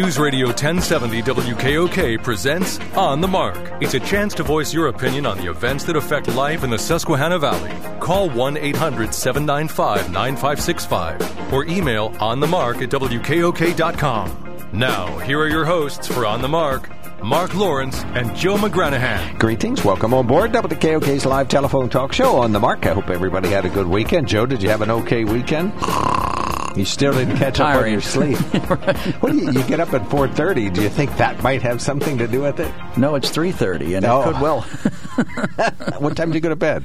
News Radio 1070 WKOK presents On the Mark. It's a chance to voice your opinion on the events that affect life in the Susquehanna Valley. Call 1 800 795 9565 or email onthemark at WKOK.com. Now, here are your hosts for On the Mark. Mark Lawrence and Joe McGranahan. Greetings. Welcome on board WKOK's live telephone talk show on the mark. I hope everybody had a good weekend. Joe, did you have an okay weekend? You still didn't catch up on your sleep. What do you, you get up at 4:30? Do you think that might have something to do with it? No, it's three thirty, and Oh. it could well what time do you go to bed?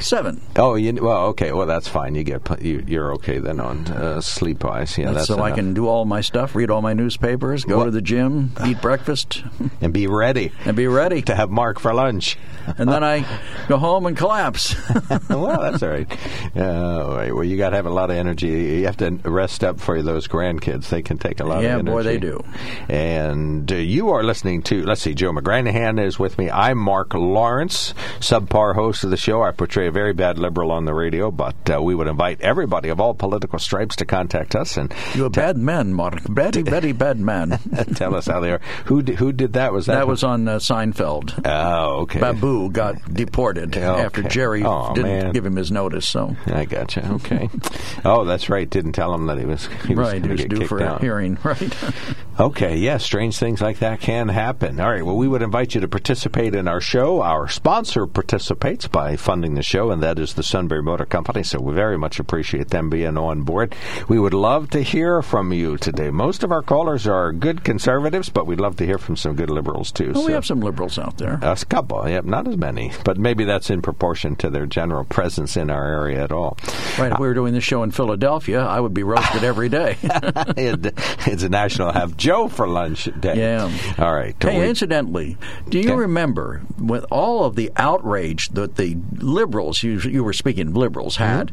seven. Oh, you well, okay. Well, that's fine. You get you, you're okay then on uh, sleep wise. Yeah, that's so I can do all my stuff, read all my newspapers, go What- to the gym, eat breakfast, and be ready and be ready. to have Mark for lunch. And then I go home and collapse. well, that's all right. Uh, all right. Well, you got to have a lot of energy. You have to rest up for those grandkids. They can take a lot Yeah, of energy. boy, they do. And uh, you are listening to, let's see, Joe McGranahan is with me. I'm Mark Lawrence, subpar host of the show. I portray a very bad liberal on the radio, but uh, we would invite everybody of all political stripes to contact us and You're a bad man, Mark. Very, very bad man. tell us how they are. Who did, who did that? Was that? That was on uh, Seinfeld. Oh, okay. Babu got deported Okay. after Jerry Oh, didn't man. give him his notice. So I gotcha. Okay. oh, that's right. Didn't tell him that he was he was right, he was due for out. a hearing. Right. Okay, yeah, strange things like that can happen. All right, well, we would invite you to participate in our show. Our sponsor participates by funding the show, and that is the Sunbury Motor Company, so we very much appreciate them being on board. We would love to hear from you today. Most of our callers are good conservatives, but we'd love to hear from some good liberals, too. Well, we have some liberals out there. a couple, yep, not as many, but maybe that's in proportion to their general presence in our area at all. Right. If we were doing this show in Philadelphia, I would be roasted every day. It- it's a national have Joe for lunch day. Yeah. All right. Hey, We- incidentally, do you Okay. remember with all of the outrage that the liberals, you, you were speaking liberals, had,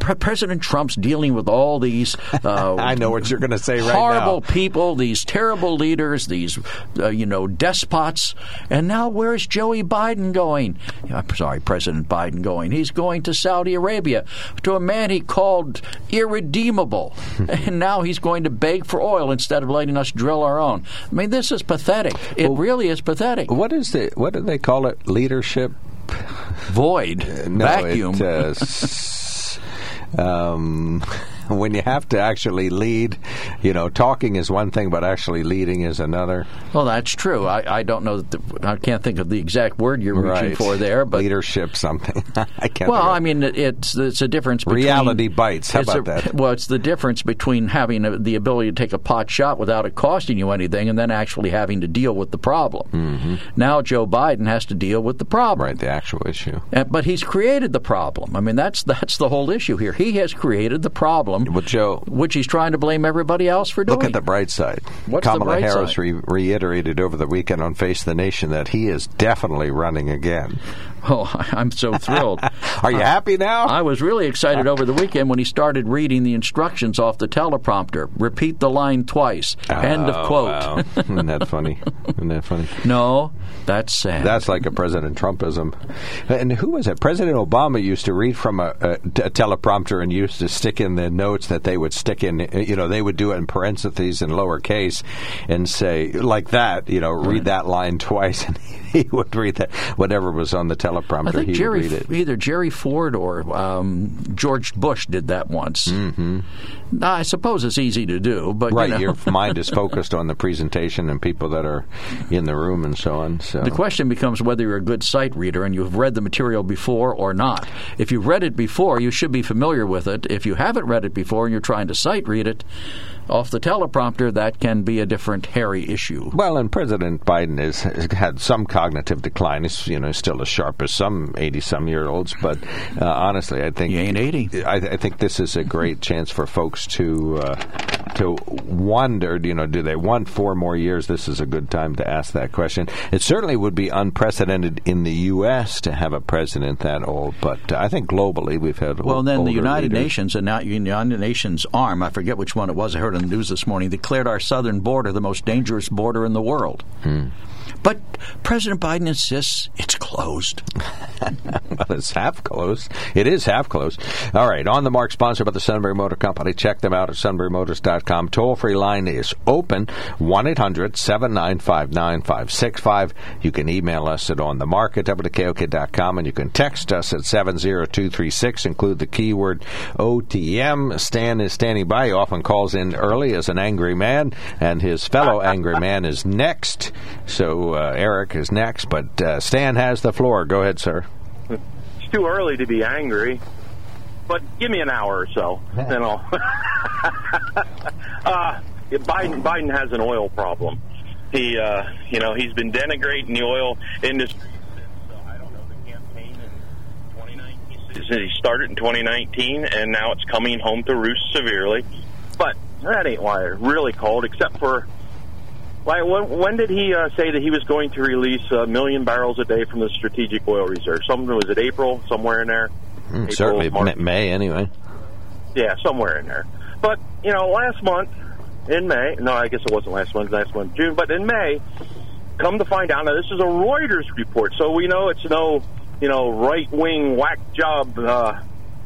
Pre- President Trump's dealing with all these uh, I know what you're going to say right horrible now. people, these terrible leaders, these uh, you know despots, and now where's Joey Biden going? I'm sorry, President Biden going. He's going to Saudi Arabia to a man he called irredeemable, and now he's going to beg for oil instead of letting us drill our own. I mean, this is pathetic. It really is pathetic. What is the what do they call it? Leadership Void, No, vacuum. It, uh, um, when you have to actually lead, you know, talking is one thing, but actually leading is another. well, that's true. I, I don't know. That the, I can't think of the exact word you're reaching right. for there, but leadership something. I can't. Well, I mean, it- it's it's a difference. Between, Reality bites. How about a- that? Well, it's the difference between having a, the ability to take a pot shot without it costing you anything, and then actually having to deal with the problem. Mm-hmm. Now Joe Biden has to deal with the problem. right, the actual issue. Uh, But he's created the problem. I mean, that's that's the whole issue here. He has created the problem, Well, Joe, which he's trying to blame everybody else for doing. Look at the bright side. What's the Kamala bright Harris side? Re- reiterated over the weekend on Face the Nation that he is definitely running again. Oh, I'm so thrilled. Are you happy now? I was really excited over the weekend when he started reading the instructions off the teleprompter. Repeat the line twice. End of Oh, quote. wow. Isn't that funny? Isn't that funny? No, that's sad. That's like a President Trumpism. And who was it? President Obama used to read from a, a, a teleprompter and used to stick in the notes that they would stick in, you know, they would do it in parentheses in lowercase and say, like that, you know, read that line twice. And he would read that, whatever was on the teleprompter, I think he Jerry, would read it. either Jerry Ford or um, George Bush did that once. Mm-hmm. I suppose it's easy to do, but Right, you know, your mind is focused on the presentation and people that are in the room and so on. So The question becomes whether you're a good sight reader and you've read the material before or not. If you've read it before, you should be familiar with it. If you haven't read it before and you're trying to sight read it off the teleprompter, that can be a different hairy issue. Well, and President Biden has, has had some cognitive decline. He's you know still as sharp as some eighty-some year olds, but uh, honestly, I think You ain't 80. I, I think this is a great chance for folks to uh, to wonder, you know, do they want four more years? This is a good time to ask that question. It certainly would be unprecedented in the U.S. to have a president that old, but I think globally we've had. Well, then the United leaders. Nations and now the United Nations arm, I forget which one it was. I heard on the news this morning declared our southern border the most dangerous border in the world. Hmm. But President Biden insists it's closed. well, it's half closed. It is half closed. All right. On the mark, sponsored by the Sunbury Motor Company. Check them out at sunburymotors.com. Toll free line is open 1 800 795 9565. You can email us at on the mark at WKOK.com and you can text us at 70236. Include the keyword OTM. Stan is standing by. He often calls in early as an angry man, and his fellow angry man is next. So uh, uh, Eric is next, but uh, Stan has the floor. Go ahead, sir. It's too early to be angry, but give me an hour or so, then I'll. uh, Biden Biden has an oil problem. He, uh, you know, he's been denigrating the oil industry since I don't know the campaign in 2019. He started in 2019, and now it's coming home to roost severely. But that ain't why I really called, except for when, when did he uh, say that he was going to release a million barrels a day from the strategic oil reserve? Something was it April, somewhere in there? Mm, April, certainly March. May anyway. Yeah, somewhere in there. But you know, last month in May, no, I guess it wasn't last month, last month June, but in May, come to find out, now this is a Reuters report, so we know it's no, you know, right wing whack job uh,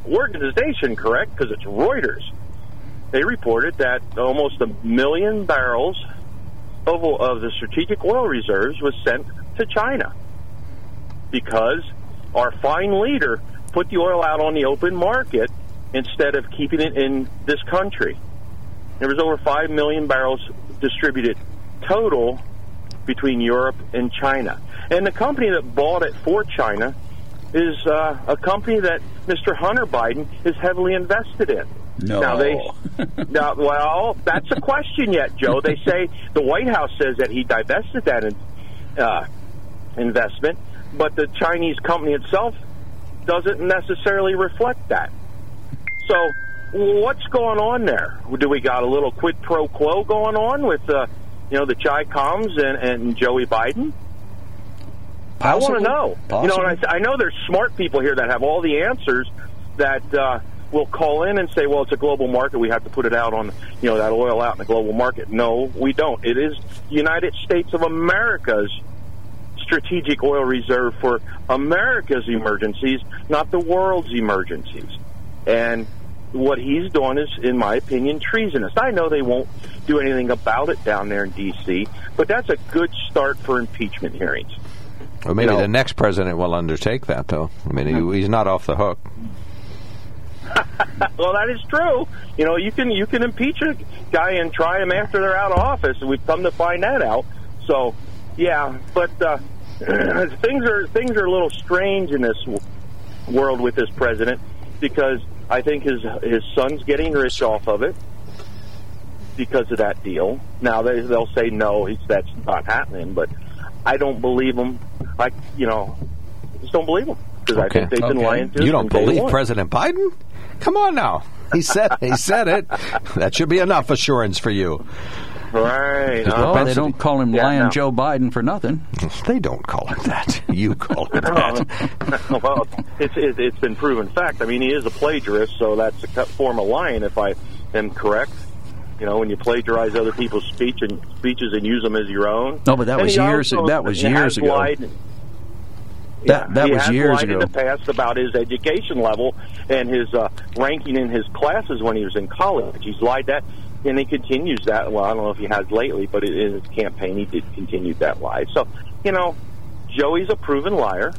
organization, correct? Because it's Reuters. They reported that almost a million barrels of, of the strategic oil reserves was sent to China because our fine leader put the oil out on the open market instead of keeping it in this country. There was over 5 million barrels distributed total between Europe and China. And the company that bought it for China is uh, a company that Mr. Hunter Biden is heavily invested in. No. Now they, now, well, that's a question yet, Joe. They say the White House says that he divested that in, uh, investment, but the Chinese company itself doesn't necessarily reflect that. So, what's going on there? Do we got a little quid pro quo going on with, uh, you know, the Chi Coms and, and Joey Biden? I want to know. You know, and I, I know there's smart people here that have all the answers that uh, will call in and say, "Well, it's a global market. We have to put it out on, you know, that oil out in the global market." No, we don't. It is United States of America's strategic oil reserve for America's emergencies, not the world's emergencies. And what he's doing is, in my opinion, treasonous. I know they won't do anything about it down there in D.C., but that's a good start for impeachment hearings. Well, maybe You know- the next president will undertake that, though. I mean, he, he's not off the hook. Well, that is true. You know, you can you can impeach a guy and try him after they're out of office, we've come to find that out. So, yeah, but uh, things are things are a little strange in this w- world with this president because I think his his son's getting rich off of it because of that deal. Now they they'll say no, he's, that's not happening, but I don't believe them. I you know just don't believe them because I think they've been lying to You don't believe. President Biden? Come on now. He said he said it. That should be enough assurance for you. Right. Just Oh, they don't call him Yeah, Lion no. Joe Biden for nothing. They don't call him that. You call him that. well, it's, it's it's been proven fact. I mean, he is a plagiarist, so that's a form of lying, if I am correct. You know, when you plagiarize other people's speech and speeches and use them as your own. No, but that And was years- also that was years ago. lied- That- Yeah, that he was has years lied ago. in the past about his education level and his uh, ranking in his classes when he was in college. He's lied that, and he continues that. Well, I don't know if he has lately, but in his campaign, he did continue that lie. So, you know, Joey's a proven liar,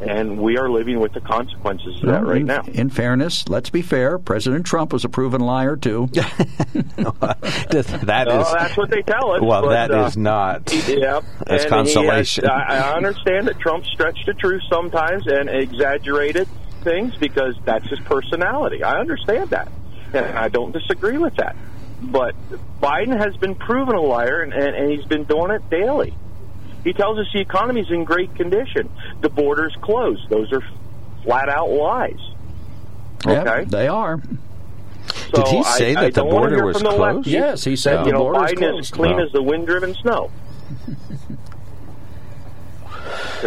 and we are living with the consequences of that right in, now. In fairness, let's be fair. President Trump was a proven liar too. that Well, is that's what they tell us. well. but, That uh, is not. Yeah, That's and he has- consolation. I, I understand that Trump stretched the truth sometimes and exaggerated things because that's his personality. I understand that, and I don't disagree with that. But Biden has been proven a liar, and, and, and he's been doing it daily. He tells us the economy's in great condition. The border's closed. Those are flat out lies. Yeah, Okay. they are. So Did he say I, that I the border was the closed? left. Yes, he said you the know, border is Biden closed. is clean Wow. as the wind-driven snow.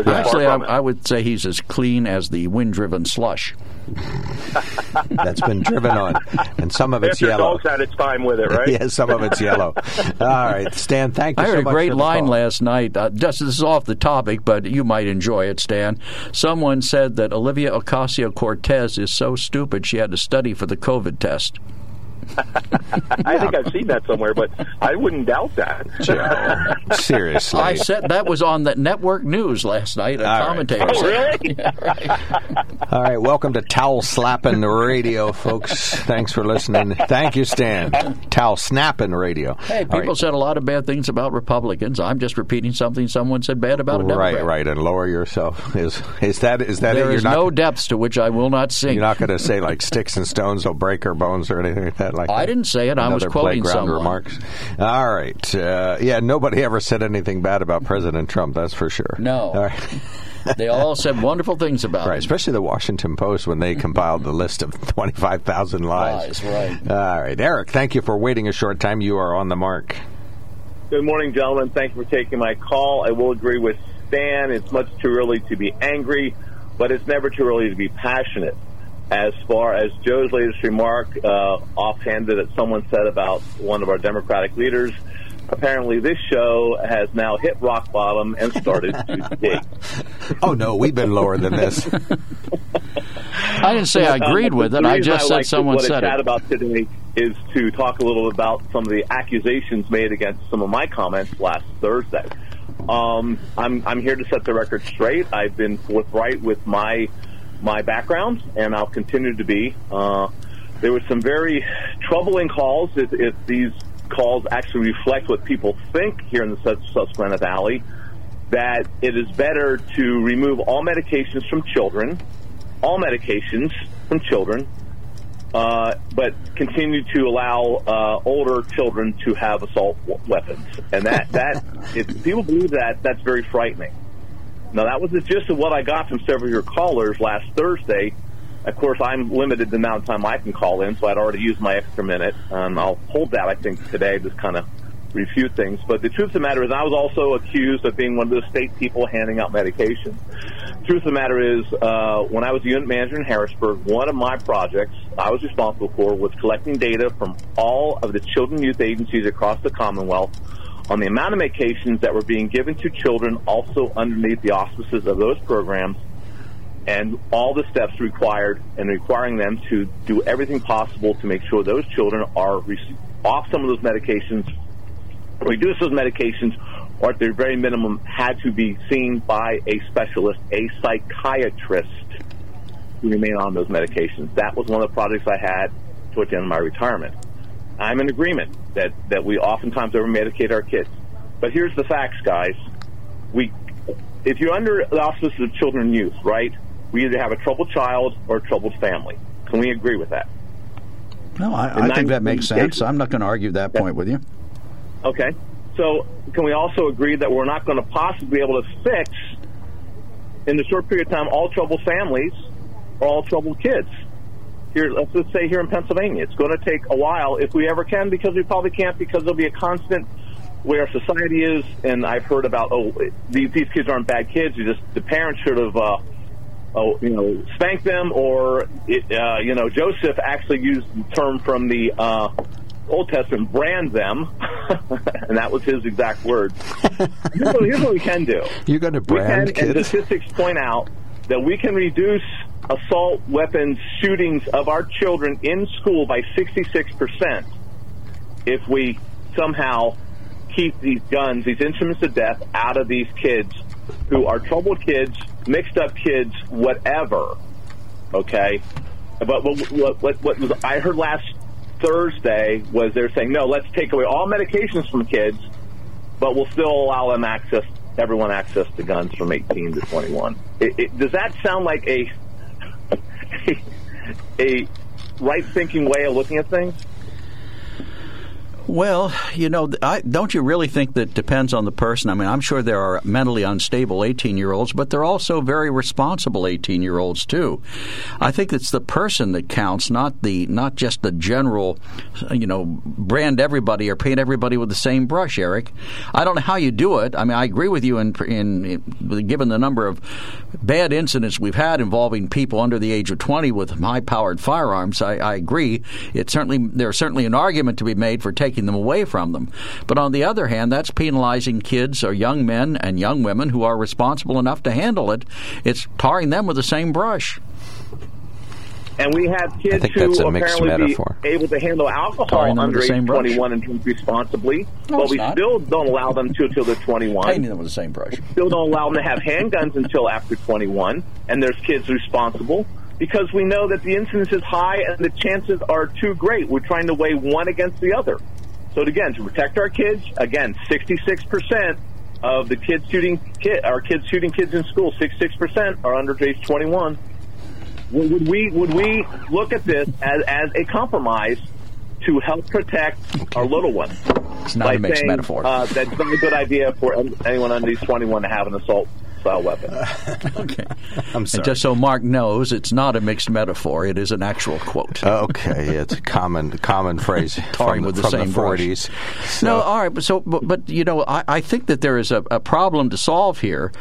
Actually, I. I would say he's as clean as the wind-driven slush. That's been driven on, and some of it's After yellow. dogs had its time with it, right? yeah, some of it's yellow. All right, Stan. Thank you I so heard a great line call. last night. Uh, just this is off the topic, but you might enjoy it, Stan. Someone said that Olivia Ocasio Cortez is so stupid she had to study for the COVID test. I think I've seen that somewhere, but I wouldn't doubt that. Joe, seriously. I said that was on the network news last night. A All right. commentator Oh, said. really? All right, welcome to Towel Slapping Radio, folks. Thanks for listening. Thank you, Stan. Towel Snapping Radio. Hey, people right. said a lot of bad things about Republicans. I'm just repeating something someone said bad about a Democrat. Right, right, and lower yourself. Is is that is that it? There You're is not, no depths to which I will not sink. You're not going to say like sticks and stones will break our bones or anything like that. Like I that? didn't say it. I was quoting playground someone. remarks. All right. Uh, yeah, nobody ever said anything bad about President Trump. That's for sure. No. All right. They all said wonderful things about Right, him. especially the Washington Post when they compiled the list of 25,000 lies. Lies, right. All right. Eric, thank you for waiting a short time. You are on the mark. Good morning, gentlemen. Thank you for taking my call. I will agree with Stan. It's much too early to be angry, but it's never too early to be passionate. As far as Joe's latest remark, uh, offhanded that someone said about one of our Democratic leaders, apparently this show has now hit rock bottom and started to dig. Oh, no, we've been lower than this. I didn't say I agreed with it. I reason just said like someone what said it. about today is to talk a little about some of the accusations made against some of my comments last Thursday. Um, I'm I'm here to set the record straight. I've been forthright with my my background, and I'll continue to be. Uh, there were some very troubling calls. If, if these calls actually reflect what people think here in the Sus- Susquehanna Valley, that it is better to remove all medications from children, all medications from children, uh, but continue to allow uh, older children to have assault weapons. And that, that if people believe that, that's very frightening. Now, that was the gist of what I got from several of your callers last Thursday. Of course, I'm limited the amount of time I can call in, so I'd already used my extra minute. Um, I'll hold that, I think, today, just kind of refute things. But the truth of the matter is, I was also accused of being one of those state people handing out medication. Truth of the matter is, uh, when I was a unit manager in Harrisburg, one of my projects I was responsible for was collecting data from all of the children youth agencies across the Commonwealth on the amount of medications that were being given to children also underneath the auspices of those programs and all the steps required and requiring them to do everything possible to make sure those children are off some of those medications, reduce those medications, or at the very minimum had to be seen by a specialist, a psychiatrist, to remain on those medications. That was one of the projects I had towards the end of my retirement. I'm in agreement that, that we oftentimes over medicate our kids. But here's the facts, guys. We, if you're under the auspices of children and youth, right, we either have a troubled child or a troubled family. Can we agree with that? No, I, I think that makes sense. I'm not going to argue that point with you. Okay. So can we also agree that we're not going to possibly be able to fix, in the short period of time, all troubled families or all troubled kids? Here, let's just say here in Pennsylvania, it's going to take a while if we ever can, because we probably can't, because there'll be a constant where society is. And I've heard about, oh, these, these kids aren't bad kids. You just the parents should have. Uh, oh, you know, spank them, or it, uh, you know, Joseph actually used the term from the uh, Old Testament, brand them, and that was his exact word. here's, what, here's what we can do. You're going to We brand can, and kids? statistics point out that we can reduce assault weapons shootings of our children in school by 66% if we somehow keep these guns, these instruments of death, out of these kids who are troubled kids, mixed up kids, whatever. Okay, but what, what, what, what was I heard last Thursday was they're saying no, let's take away all medications from kids, but we'll still allow them access, everyone access to guns from 18 to 21. It, it, does that sound like a a, right thinking way of looking at things? Well, you know, I, don't you really think that depends on the person? I mean, I'm sure there are mentally unstable 18 year olds, but there are also very responsible 18 year olds too. I think it's the person that counts, not the not just the general, you know, brand everybody or paint everybody with the same brush. Eric, I don't know how you do it. I mean, I agree with you in, in, in given the number of bad incidents we've had involving people under the age of 20 with high powered firearms. I, I agree. It's certainly there's certainly an argument to be made for taking taking them away from them. But on the other hand, that's penalizing kids or young men and young women who are responsible enough to handle it. It's tarring them with the same brush. And we have kids who apparently be able to handle alcohol under age 21 brush. and drink responsibly, no, but we not. still don't allow them to until they're 21. Painting them with the same brush. We still don't allow them to have handguns until after 21, and there's kids responsible because we know that the incidence is high and the chances are too great. We're trying to weigh one against the other. So again, to protect our kids, again, 66% of the kids shooting kid, our kids shooting kids in school, 66% are under age 21. Would we would we look at this as, as a compromise to help protect our little ones? It's not a mixed saying, metaphor. Uh, that's not a good idea for anyone under age 21 to have an assault style weapon. okay. I'm sorry. And just so Mark knows, it's not a mixed metaphor. It is an actual quote. okay, it's a common common phrase from, with the, from same the 40s. So. No, all right. But so, but, but you know, I, I, think that there is a, a, problem to solve here,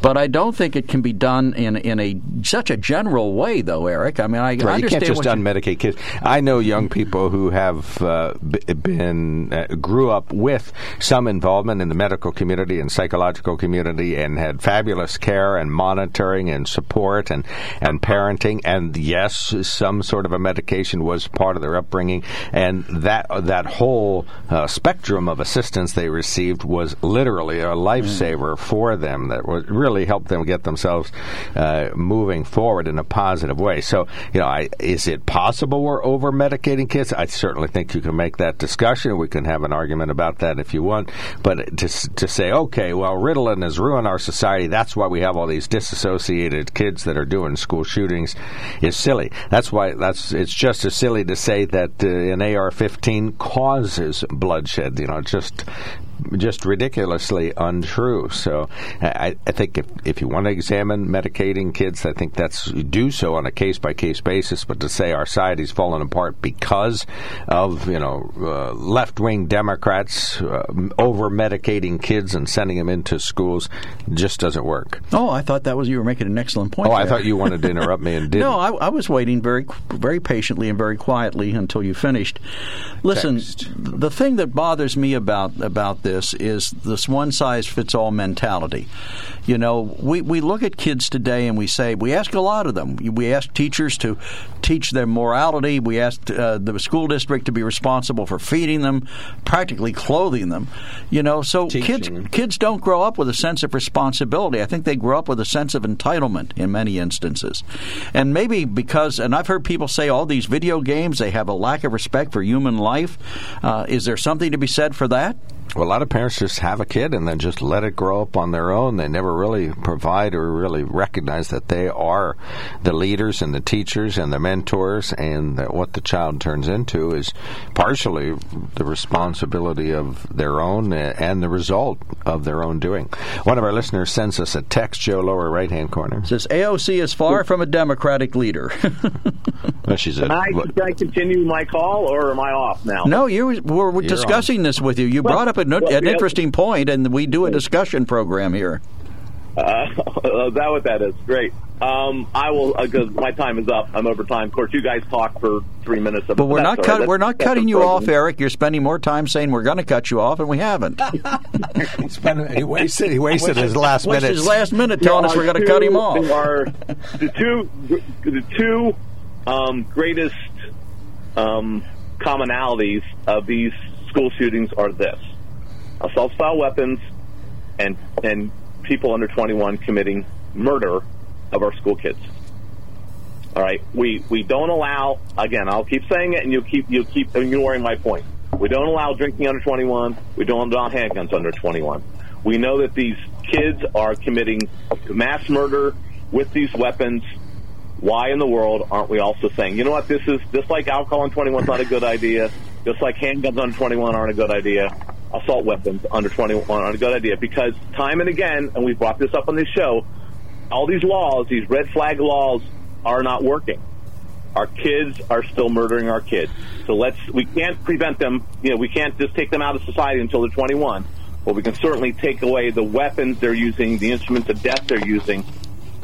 but I don't think it can be done in in a such a general way, though, Eric. I mean, I, right, I understand. You can't just unmedicate kids. I know young people who have uh, been uh, grew up with some involvement in the medical community and psychological community and had fabulous fabulous care and monitoring and support and, and parenting. And yes, some sort of a medication was part of their upbringing. And that, that whole uh, spectrum of assistance they received was literally a lifesaver mm. for them that really help them get themselves uh, moving forward in a positive way. So, you know, I, is it possible we're over medicating kids? I certainly think you can make that discussion. We can have an argument about that if you want. But to, to say, okay, well, Ritalin has ruined our society, that's why we have all these disassociated kids that are doing school shootings is silly. That's why that's it's just as silly to say that uh, an AR-15 causes bloodshed. You know, just just ridiculously untrue. So I, I think if, if you want to examine medicating kids, I think that's do so on a case by case basis. But to say our society's fallen apart because of you know uh, left wing Democrats uh, over medicating kids and sending them into schools just doesn't work. Oh, I thought that was you were making an excellent point. Oh, there. I thought you wanted to interrupt me and did. no, I, I, was waiting very very patiently and very quietly until you finished. Listen, Text. the thing that bothers me about about this this is this one size fits all mentality. You know, we, we look at kids today and we say, we ask a lot of them. We ask teachers to teach them morality. We ask uh, the school district to be responsible for feeding them, practically clothing them. You know, so kids kids don't grow up with a sense of responsibility. I think they grow up with a sense of entitlement in many instances. And maybe because, and I've heard people say all these video games, they have a lack of respect for human life. Uh, is there something to be said for that? Well, a lot of parents just have a kid and then just let it grow up on their own. They never really provide or really recognize that they are the leaders and the teachers and the mentors, and that what the child turns into is partially the responsibility of their own eh, and the result of their own doing. One of our listeners sends us a text, Joe, lower right hand corner. Says AOC is far from a Democratic leader. well, she's a, can, I, can I continue my call, or am I off now? No, you were, we're discussing on. this with you. You well, brought up an, well, an interesting point, and we do a discussion program here. Uh, is that what that is? Great. Um, I will because uh, my time is up. I'm over time. Of course, you guys talk for three minutes. But we're not cut, we're not cutting you off, Eric. You're spending more time saying we're going to cut you off, and we haven't. he wasted he wasted his last minute. His last minute telling us we're going to cut him off. Are the two the two um, greatest um, commonalities of these school shootings are this: assault style weapons and and people under 21 committing murder of our school kids. All right, we we don't allow again. I'll keep saying it, and you'll keep you'll keep ignoring my point. We don't allow drinking under 21. We don't allow handguns under 21. We know that these kids are committing mass murder with these weapons. Why in the world aren't we also saying, you know what, this is just like alcohol and 21 is not a good idea. just like handguns under 21 aren't a good idea, assault weapons under 21 aren't a good idea because time and again, and we brought this up on this show, all these laws, these red flag laws, are not working. Our kids are still murdering our kids. So let's, we can't prevent them, you know, we can't just take them out of society until they're 21. But we can certainly take away the weapons they're using, the instruments of death they're using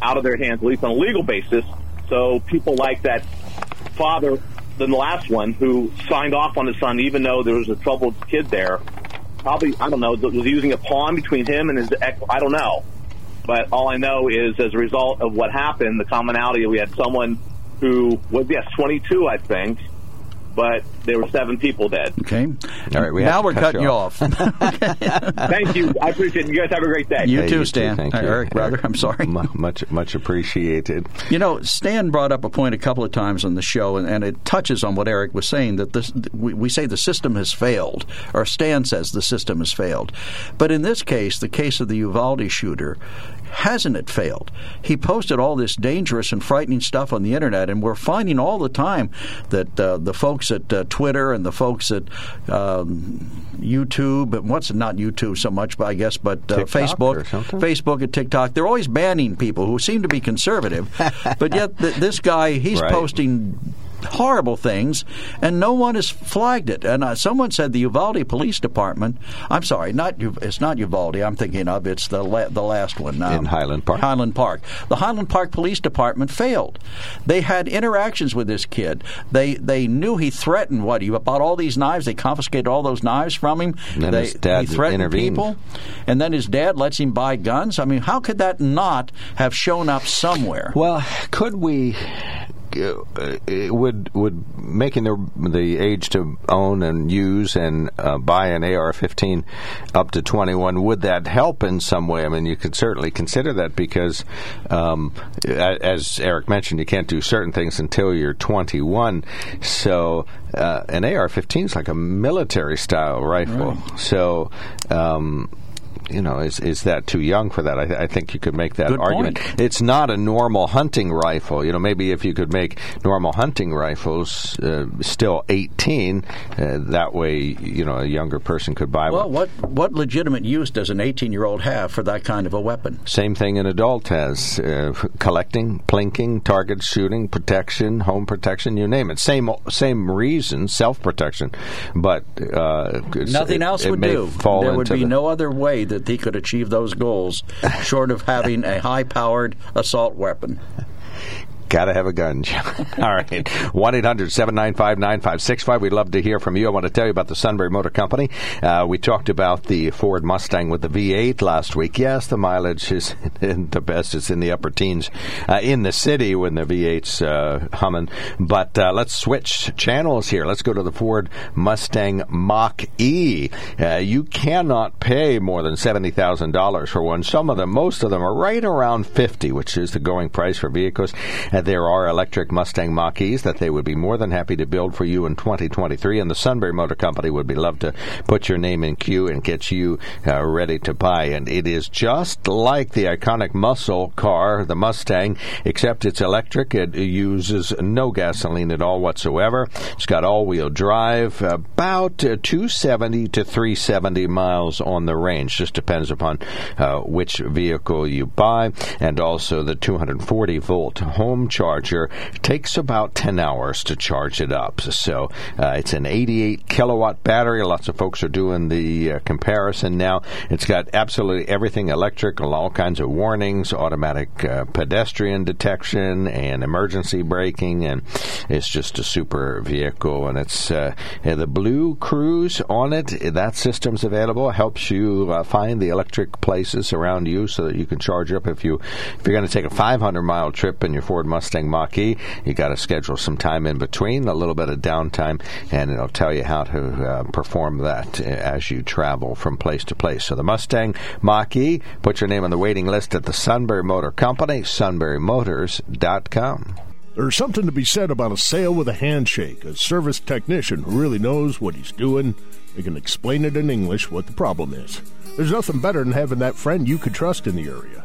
out of their hands, at least on a legal basis. So people like that father than the last one who signed off on his son, even though there was a troubled kid there. Probably, I don't know, was using a pawn between him and his ex? I don't know. But all I know is as a result of what happened, the commonality, we had someone who was, yes, 22, I think, but there were seven people dead. Okay. All right, we now to we're cut cutting you you off. Thank you. I appreciate it. You guys have a great day. you Hey, too, Stan. Thank Uh, you. Eric, brother. I'm sorry. Mu- Much, much appreciated. You know, Stan brought up a point a couple of times on the show, and, and it touches on what Eric was saying that this we, we say the system has failed, or Stan says the system has failed. But in this case, the case of the Uvalde shooter, hasn't it failed? He posted all this dangerous and frightening stuff on the internet, and we're finding all the time that uh, the folks at uh, Twitter and the folks at um, YouTube, and what's not YouTube so much, but I guess, but uh, Facebook. Facebook and TikTok, they're always banning people who seem to be conservative, but yet th- this guy he's Right. posting horrible things, and no one has flagged it. And uh, someone said the Uvalde Police Department. I'm sorry, not it's not Uvalde. I'm thinking of it's the la- the last one um, In Highland Park? Highland Park. The Highland Park Police Department failed. They had interactions with this kid. They they knew he threatened what he bought all these knives. They confiscated all those knives from him. And then they, his dad he threatened intervened. people, and then his dad lets him buy guns. I mean, how could that not have shown up somewhere? Well, could we? Uh, would would making the the age to own and use and uh, buy an AR-15 up to 21 would that help in some way? I mean, you could certainly consider that because, um, as Eric mentioned, you can't do certain things until you're 21. So uh, an AR-15 is like a military style rifle. So. Um, you know, is is that too young for that? I, I think you could make that Good argument. point. It's not a normal hunting rifle. You know, maybe if you could make normal hunting rifles uh, still 18, uh, that way, you know, a younger person could buy Well, one. what what legitimate use does an 18 year old have for that kind of a weapon? Same thing an adult has: uh, collecting, plinking, target shooting, protection, home protection, you name it. Same same reason, self protection, but uh, Nothing it- else it would do. There would be the- no other way that he could achieve those goals, short of having a high powered assault weapon. Gotta have a gun. All right. 1 800 795 9565. We'd love to hear from you. I want to tell you about the Sunbury Motor Company. Uh, we talked about the Ford Mustang with the V8 last week. Yes, the mileage is the best. It's in the upper teens uh, in the city when the V8's uh, humming. But uh, let's switch channels here. Let's go to the Ford Mustang Mach E. Uh, you cannot pay more than $70,000 for one. Some of them, most of them, are right around 50 which is the going price for vehicles. There are electric Mustang Mach-E's that they would be more than happy to build for you in 2023, and the Sunbury Motor Company would be love to put your name in queue and get you uh, ready to buy. And it is just like the iconic muscle car, the Mustang, except it's electric. It uses no gasoline at all whatsoever. It's got all-wheel drive, about uh, 270 to 370 miles on the range. Just depends upon uh, which vehicle you buy, and also the 240 volt home charger takes about 10 hours to charge it up. So uh, it's an 88 kilowatt battery. Lots of folks are doing the uh, comparison now. It's got absolutely everything electric, all kinds of warnings, automatic uh, pedestrian detection, and emergency braking, and it's just a super vehicle. And it's uh, the Blue Cruise on it. That system's available. Helps you uh, find the electric places around you so that you can charge up if you if you're going to take a 500 mile trip in your Ford Mustang Mach-E. You got to schedule some time in between, a little bit of downtime, and it'll tell you how to uh, perform that uh, as you travel from place to place. So the Mustang Mach-E, put your name on the waiting list at the Sunbury Motor Company, sunburymotors.com. There's something to be said about a sale with a handshake, a service technician who really knows what he's doing. They can explain it in English what the problem is. There's nothing better than having that friend you could trust in the area.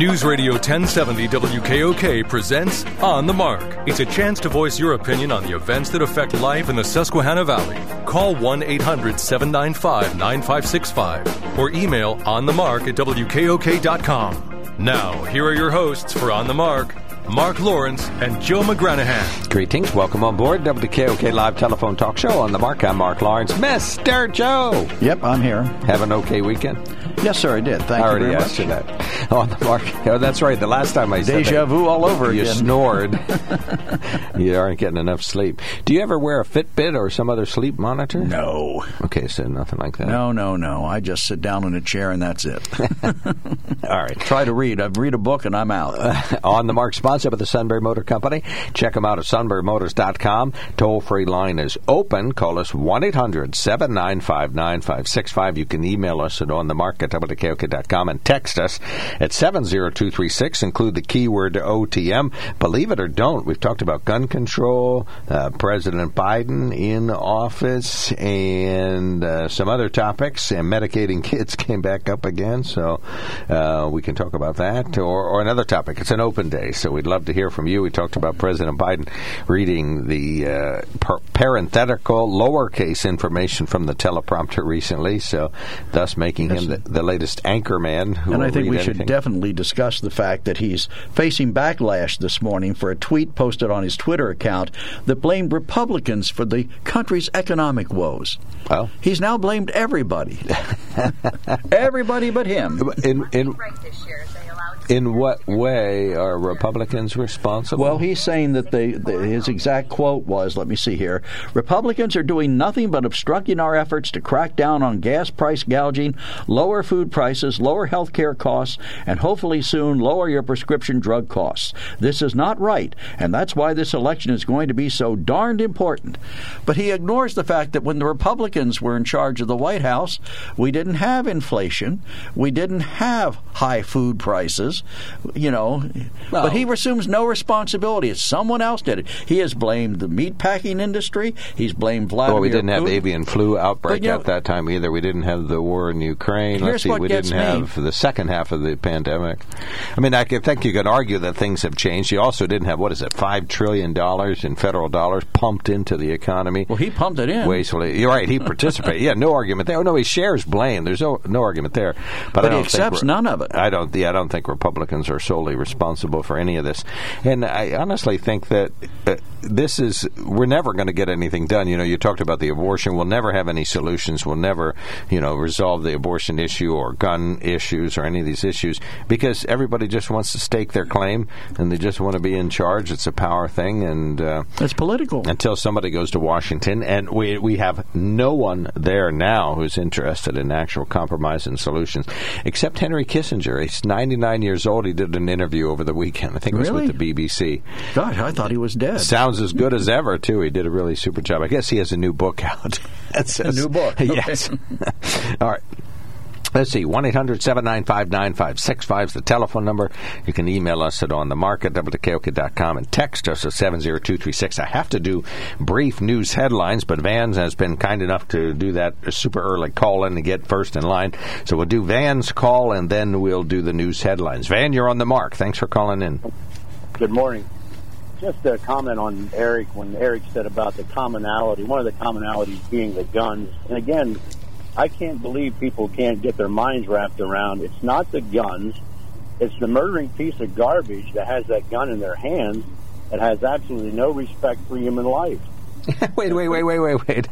News Radio 1070 WKOK presents On the Mark. It's a chance to voice your opinion on the events that affect life in the Susquehanna Valley. Call 1 800 795 9565 or email onthemark at WKOK.com. Now, here are your hosts for On the Mark. Mark Lawrence and Joe McGranahan. Greetings. Welcome on board WKOK Live Telephone Talk Show on the Mark. I'm Mark Lawrence. Mr. Joe. Yep, I'm here. Have an okay weekend? Yes, sir, I did. Thank I already you very asked much. you that. On the Mark. Oh, that's right. The last time I said Deja that, vu all over you again. snored. you aren't getting enough sleep. Do you ever wear a Fitbit or some other sleep monitor? No. Okay, so nothing like that. No, no, no. I just sit down in a chair and that's it. All right. Try to read. I read a book and I'm out. on the Mark, sponsored by the Sunbury Motor Company. Check them out at sunburymotors.com. Toll free line is open. Call us 1 800 795 9565. You can email us at at WKOK.com and text us at 70236. Include the keyword OTM. Believe it or don't, we've talked about gun control, uh, President Biden in office, and uh, some other topics. And medicating kids came back up again, so uh, we can talk about that or, or another topic. It's an open day, so we'd love to hear from you. We talked about President Biden reading the uh, par- parenthetical lowercase information from the teleprompter recently, so thus making him the, the latest anchor man. Who And I think we should definitely discuss the fact that he's facing backlash this morning for a tweet posted on his Twitter account that blamed Republicans for the country's economic woes. Well. He's now blamed everybody. everybody but him. in in right this year. They allowed in what way are Republicans responsible? Well, he's saying that they, the, his exact quote was, let me see here, Republicans are doing nothing but obstructing our efforts to crack down on gas price gouging, lower food prices, lower health care costs, and hopefully soon lower your prescription drug costs. This is not right, and that's why this election is going to be so darned important. But he ignores the fact that when the Republicans were in charge of the White House, we didn't have inflation, we didn't have high food prices, you know, but he assumes no responsibility. It's someone else did it. He has blamed the meatpacking industry. He's blamed Vladimir. Well, we didn't have avian flu outbreak But, you know- at that time either. We didn't have the war in Ukraine. Here's Let's see, we didn't me. have the second half of the pandemic. I mean, I think you could argue that things have changed. You also didn't have what is it, five trillion dollars in federal dollars pumped into the economy. Well, he pumped it in. Wastefully, you're right. He participated. yeah, no argument there. Oh, no, he shares blame. There's no no argument there. But, But I he accepts none of it. I don't. Yeah, I don't think Republicans are solely responsible for any of this. And I honestly think that uh, this is we're never going to get anything done. You know, you talked about the abortion. We'll never have any solutions. We'll never, you know, resolve the abortion issue or gun issues or any of these issues because everybody just wants to stake their claim and they just want to be in charge. It's a power thing, and uh, It's political. until somebody goes to Washington, and we we have no one there now who's interested in actual compromise and solutions, except Henry Kissinger. He's 99 years old. He did an interview over the weekend. I think it was Really? with the BBC. Gosh, I thought he was dead. Sounds as good as ever, too. He did a really super job. I guess he has a new book out. That says- new book. yes. All right. Let's see, 1 800 795 9565 is the telephone number. You can email us at onthemark at WKOK.com and text us at 70236. I have to do brief news headlines, but Vans has been kind enough to do that super early call in to get first in line. So we'll do Van's call and then we'll do the news headlines. Van, you're on the mark. Thanks for calling in. Good morning. just a comment on Eric when Eric said about the commonality. One of the commonalities being the guns. And again, I can't believe people can't get their minds wrapped around. It's not the guns. It's the murdering piece of garbage that has that gun in their hands that has absolutely no respect for human life. wait, wait, wait, wait, wait, wait.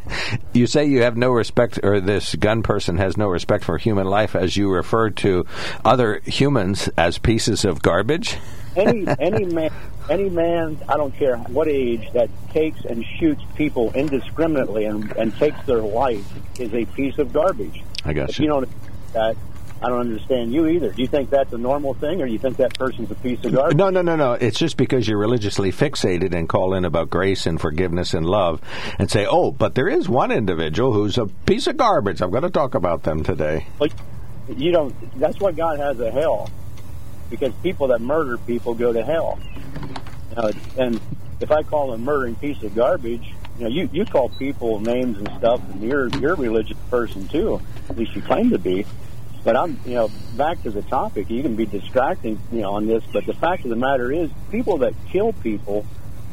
You say you have no respect, or this gun person has no respect for human life as you refer to other humans as pieces of garbage? any any man any man I don't care what age that takes and shoots people indiscriminately and, and takes their life is a piece of garbage. I got if you. you don't that I don't understand you either. Do you think that's a normal thing, or do you think that person's a piece of garbage? No, no, no, no. It's just because you're religiously fixated and call in about grace and forgiveness and love and say, oh, but there is one individual who's a piece of garbage. I'm going to talk about them today. But you don't. That's why God has a hell, because people that murder people go to hell. Know, and if I call a murdering piece of garbage, you know, you you call people names and stuff, and you're you're a religious person too. At least you claim to be. But I'm, you know, back to the topic. You can be distracting, you know, on this, but the fact of the matter is, people that kill people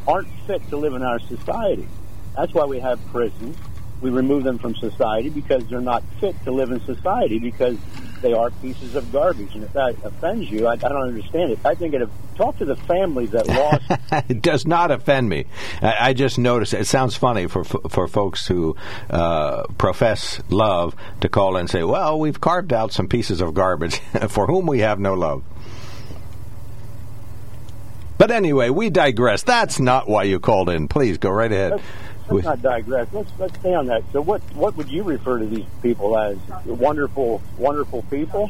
aren't fit to live in our society. That's why we have prisons. We remove them from society because they're not fit to live in society because they are pieces of garbage. And if that offends you, I, I don't understand it. I think it. Talk to the families that lost. it does not offend me. I, I just noticed it sounds funny for for folks who uh, profess love to call and say, "Well, we've carved out some pieces of garbage for whom we have no love." But anyway, we digress. That's not why you called in. Please go right ahead. Let's not digress. Let's let's stay on that. So, what what would you refer to these people as? Wonderful, wonderful people.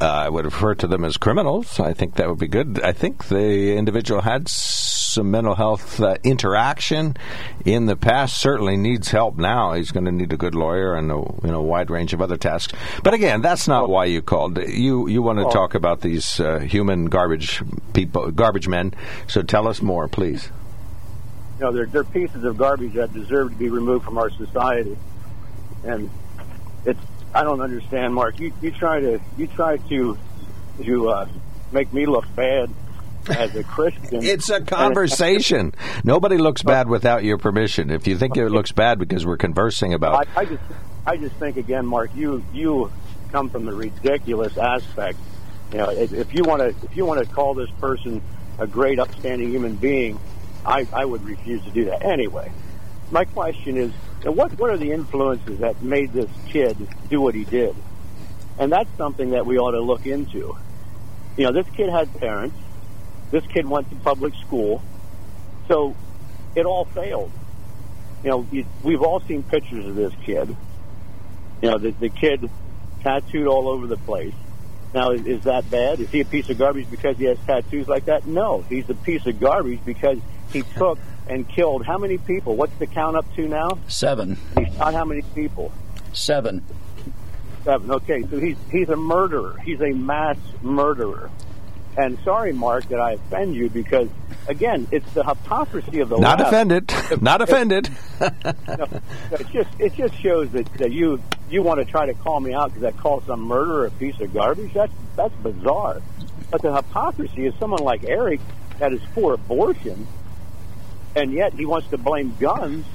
Uh, I would refer to them as criminals. I think that would be good. I think the individual had some mental health uh, interaction in the past. Certainly needs help now. He's going to need a good lawyer and a you know wide range of other tasks. But again, that's not why you called. You you want to talk about these uh, human garbage people, garbage men. So tell us more, please. You know, they're they're pieces of garbage that deserve to be removed from our society, and it's I don't understand, Mark. You you try to you try to to uh, make me look bad as a Christian. It's a conversation. Nobody looks bad without your permission. If you think it looks bad because we're conversing about, I, I just I just think again, Mark. You you come from the ridiculous aspect. You know, if, if you want to if you want to call this person a great, upstanding human being, I I would refuse to do that anyway. My question is, uh, what what are the influences that made this kid do what he did? And that's something that we ought to look into. You know, this kid had parents. This kid went to public school, so it all failed. You know, we've all seen pictures of this kid. You know, the, the kid tattooed all over the place. Now, is, is that bad? Is he a piece of garbage because he has tattoos like that? No, he's a piece of garbage because he took and killed how many people? What's the count up to now? Seven. He shot how many people? Seven. Seven. Okay, so he's he's a murderer. He's a mass murderer. And sorry, Mark, that I offend you because again, it's the hypocrisy of the not left. offended, not offended. No, it just it just shows that, that you you want to try to call me out because I call some murderer a piece of garbage. That's that's bizarre. But the hypocrisy is someone like Eric that is for abortion, and yet he wants to blame guns.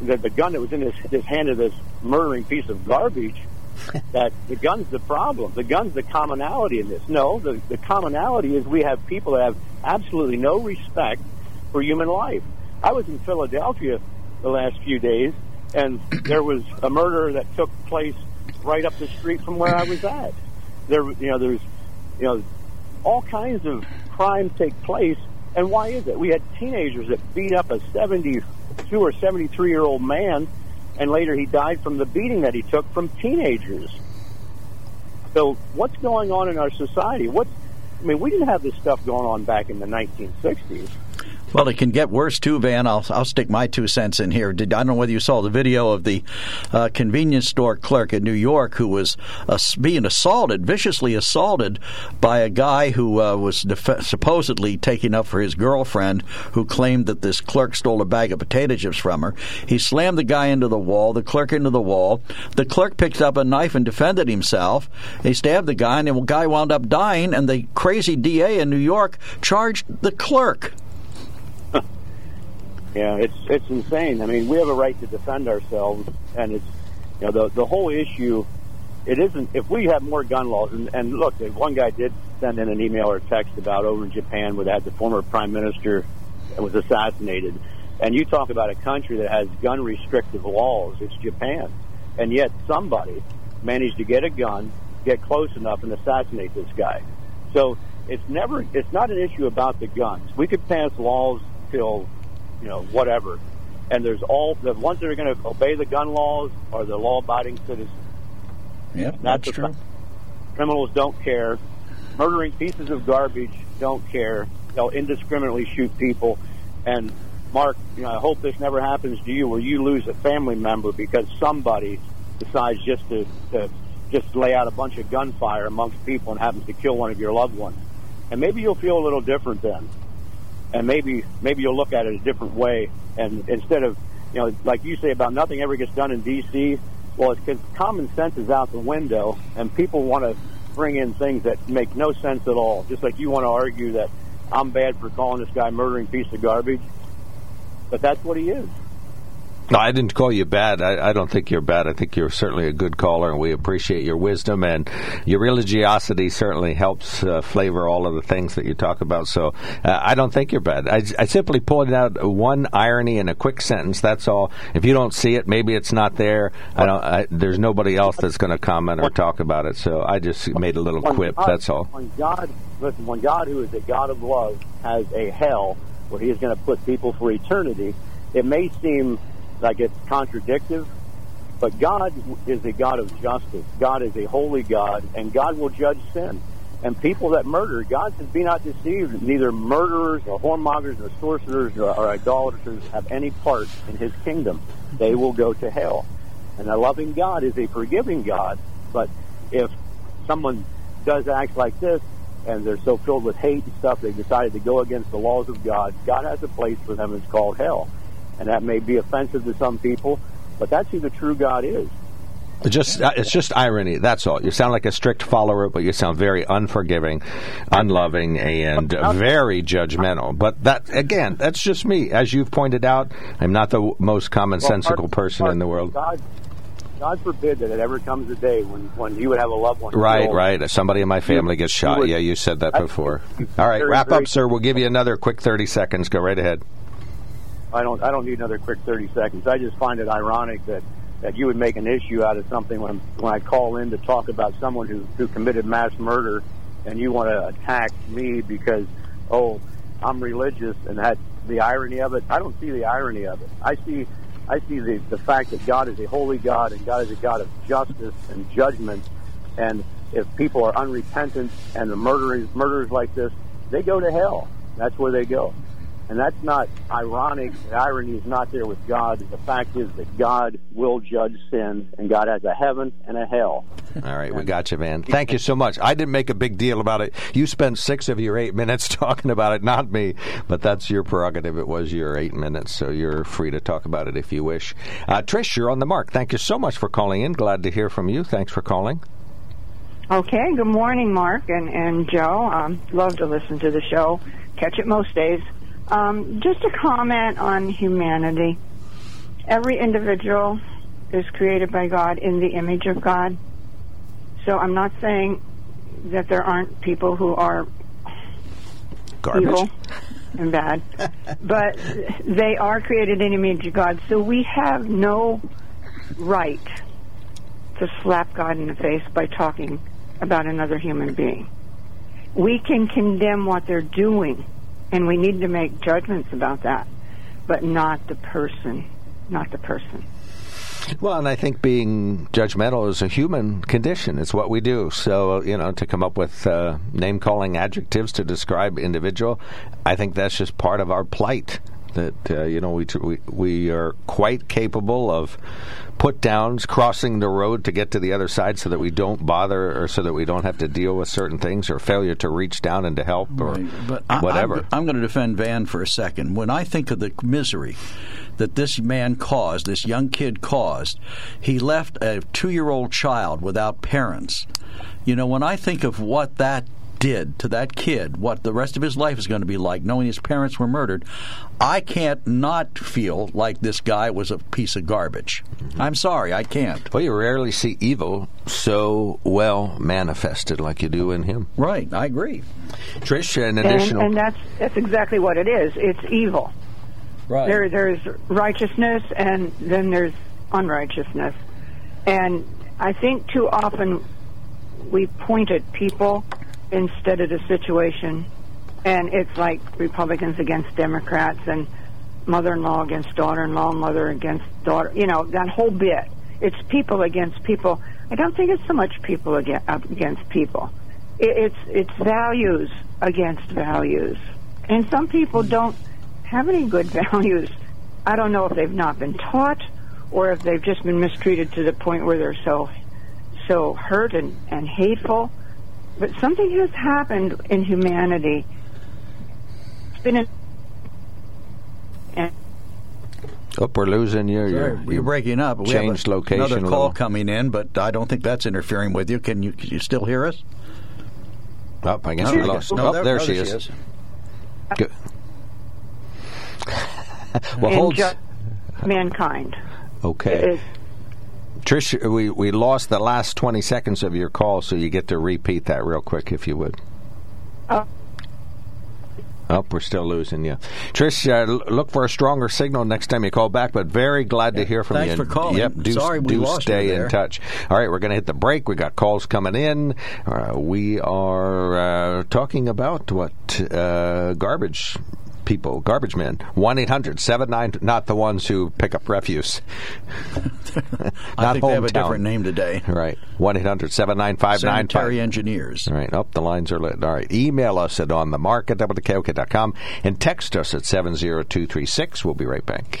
The, the gun that was in his, his hand of this murdering piece of garbage. that the gun's the problem. The gun's the commonality in this. No, the, the commonality is we have people that have absolutely no respect for human life. I was in Philadelphia the last few days, and there was a murder that took place right up the street from where I was at. There, you know, there's, you know, all kinds of crimes take place, and why is it? We had teenagers that beat up a 72 or 73 year old man, and later he died from the beating that he took from teenagers. So, what's going on in our society? What I mean, we didn't have this stuff going on back in the 1960s. Well, it can get worse too, Van. I'll, I'll stick my two cents in here. Did, I don't know whether you saw the video of the uh, convenience store clerk in New York who was uh, being assaulted, viciously assaulted, by a guy who uh, was def- supposedly taking up for his girlfriend, who claimed that this clerk stole a bag of potato chips from her. He slammed the guy into the wall, the clerk into the wall. The clerk picked up a knife and defended himself. He stabbed the guy, and the guy wound up dying. And the crazy DA in New York charged the clerk. Yeah, it's it's insane. I mean, we have a right to defend ourselves, and it's you know the the whole issue. It isn't if we have more gun laws, and, and look, one guy did send in an email or text about over in Japan where they had the former prime minister was assassinated, and you talk about a country that has gun restrictive laws. It's Japan, and yet somebody managed to get a gun, get close enough, and assassinate this guy. So it's never it's not an issue about the guns. We could pass laws till you know, whatever. And there's all the ones that are going to obey the gun laws are the law-abiding citizens. Yeah, that's, that's true. Criminals don't care. Murdering pieces of garbage don't care. They'll indiscriminately shoot people. And Mark, you know, I hope this never happens to you, where you lose a family member because somebody decides just to, to just lay out a bunch of gunfire amongst people and happens to kill one of your loved ones. And maybe you'll feel a little different then and maybe maybe you'll look at it a different way. And instead of you know, like you say about nothing ever gets done in D.C. Well, it's because common sense is out the window, and people want to bring in things that make no sense at all. Just like you want to argue that I'm bad for calling this guy murdering piece of garbage, but that's what he is. No, I didn't call you bad. I, I, don't think you're bad. I think you're certainly a good caller, and we appreciate your wisdom and your religiosity. Certainly helps uh, flavor all of the things that you talk about. So uh, I don't think you're bad. I, I, simply pointed out one irony in a quick sentence. That's all. If you don't see it, maybe it's not there. I don't. I, there's nobody else that's going to comment or talk about it. So I just made a little quip. God, that's all. When God, listen, when God, who is a God of love, has a hell where He is going to put people for eternity, it may seem like it's contradictive. But God is a God of justice. God is a holy God, and God will judge sin. And people that murder, God says, be not deceived. Neither murderers or whoremongers or sorcerers or, or idolaters have any part in his kingdom. They will go to hell. And a loving God is a forgiving God. But if someone does act like this, and they're so filled with hate and stuff, they decided to go against the laws of God, God has a place for them. It's called hell and that may be offensive to some people, but that's who the true God is. Just uh, it's just irony. That's all. You sound like a strict follower, but you sound very unforgiving, unloving, and very judgmental. But that again, that's just me. As you've pointed out, I'm not the most commonsensical person in the world. God, God forbid that it ever comes a day when, when you would have a loved one. Right, right. Somebody in my family gets shot. Would, yeah, you said that before. All right, wrap up, sir. We'll give you another quick 30 seconds. Go right ahead. I don't I don't need another quick 30 seconds. I just find it ironic that that you would make an issue out of something when when I call in to talk about someone who who committed mass murder, and you want to attack me because oh I'm religious and that the irony of it. I don't see the irony of it. I see I see the the fact that God is a holy God and God is a God of justice and judgment, and if people are unrepentant and the murderers murderers like this, they go to hell. That's where they go. And that's not ironic. The irony is not there with God. The fact is that God will judge sin, and God has a heaven and a hell. All right, we got you, man. Thank you so much. I didn't make a big deal about it. You spent six of your eight minutes talking about it, not me. But that's your prerogative. It was your eight minutes, so you're free to talk about it if you wish. Uh, Trish, you're on the mark. Thank you so much for calling in. Glad to hear from you. Thanks for calling. Okay. Good morning, Mark and and Joe. Um, love to listen to the show. Catch it most days. Um, just a comment on humanity. Every individual is created by God in the image of God. So I'm not saying that there aren't people who are Garbage. evil and bad, but they are created in the image of God. So we have no right to slap God in the face by talking about another human being. We can condemn what they're doing and we need to make judgments about that, but not the person, not the person. Well, and I think being judgmental is a human condition. It's what we do. So, you know, to come up with uh, name calling adjectives to describe individual, I think that's just part of our plight. That uh, you know we, we we are quite capable of put downs, crossing the road to get to the other side, so that we don't bother, or so that we don't have to deal with certain things, or failure to reach down and to help, or Right, but I- whatever. I'm, I'm going to defend Van for a second. When I think of the misery that this man caused, this young kid caused, he left a two year old child without parents. You know, when I think of what that did to that kid, what the rest of his life is going to be like, knowing his parents were murdered, I can't not feel like this guy was a piece of garbage. Mm-hmm. I'm sorry, I can't. well, you rarely see evil so well manifested like you do in him. Right, I agree. Trish, an And, additional. and that's that's exactly what it is. It's evil. Right. There, there's righteousness, and then there's unrighteousness. And I think too often we point at people instead of the situation, and it's like Republicans against Democrats and mother-in-law against daughter-in-law, mother against daughter. You know that whole bit. It's people against people. I don't think it's so much people against, people. It's it's values against values, and some people don't have any good values. I don't know if they've not been taught or if they've just been mistreated to the point where they're so so hurt and, and hateful. But something has happened in humanity. It's been a, and Oh, we're losing you. You're, you're breaking up. We have a- location Another call little. coming in, but I don't think that's interfering with you. Can you, can you still hear us? Oh, I guess Oh, we lost. oh, Oh, there- there, oh, she there is. she is. Good. well, hold. mankind. Okay. Trish, we, we lost the last 20 seconds of your call, so you get to repeat that real quick if you would. Oh. Oh, we're still losing you. Trish, uh, look for a stronger signal next time you call back, but very glad to hear from Thanks you. for calling. Yep, do, Sorry we do lost stay in touch. All right, we're going to hit the break. We got calls coming in. Uh, we are uh, talking about what uh, garbage people, garbage men. 1 800 79, not the ones who pick up refuse. I think they have a different name today. Right. 1 800 795 Sanitary engineers. All right. Up the lines are lit. All right. Email us at on the mark at WKOK.com and text us at 70236. We'll be right back.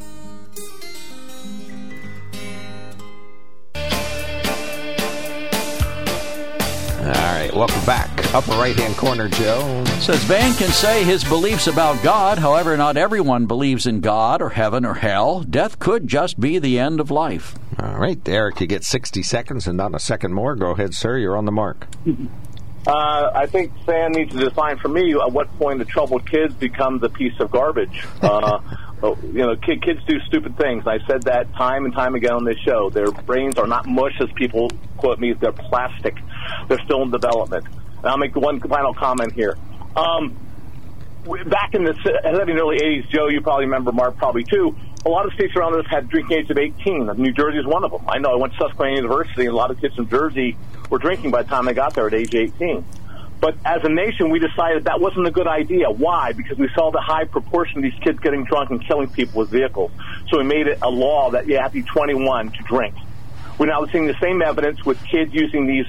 Right. Welcome back. Upper right hand corner, Joe. Says Van can say his beliefs about God, however, not everyone believes in God or heaven or hell. Death could just be the end of life. All right. Eric, you get 60 seconds and not a second more. Go ahead, sir. You're on the mark. Uh, I think Sam needs to define for me at what point the troubled kids becomes a piece of garbage. Uh, oh, you know, kid, kids do stupid things. I've said that time and time again on this show. Their brains are not mush, as people quote me. They're plastic. They're still in development. And I'll make one final comment here. Um, back in the se- in the early 80s, Joe, you probably remember, Mark probably too, a lot of states around us had drinking age of 18. New Jersey is one of them. I know I went to Susquehanna University, and a lot of kids from Jersey were drinking by the time they got there at age 18. But as a nation, we decided that wasn't a good idea. Why? Because we saw the high proportion of these kids getting drunk and killing people with vehicles. So we made it a law that you have to be 21 to drink. We're now seeing the same evidence with kids using these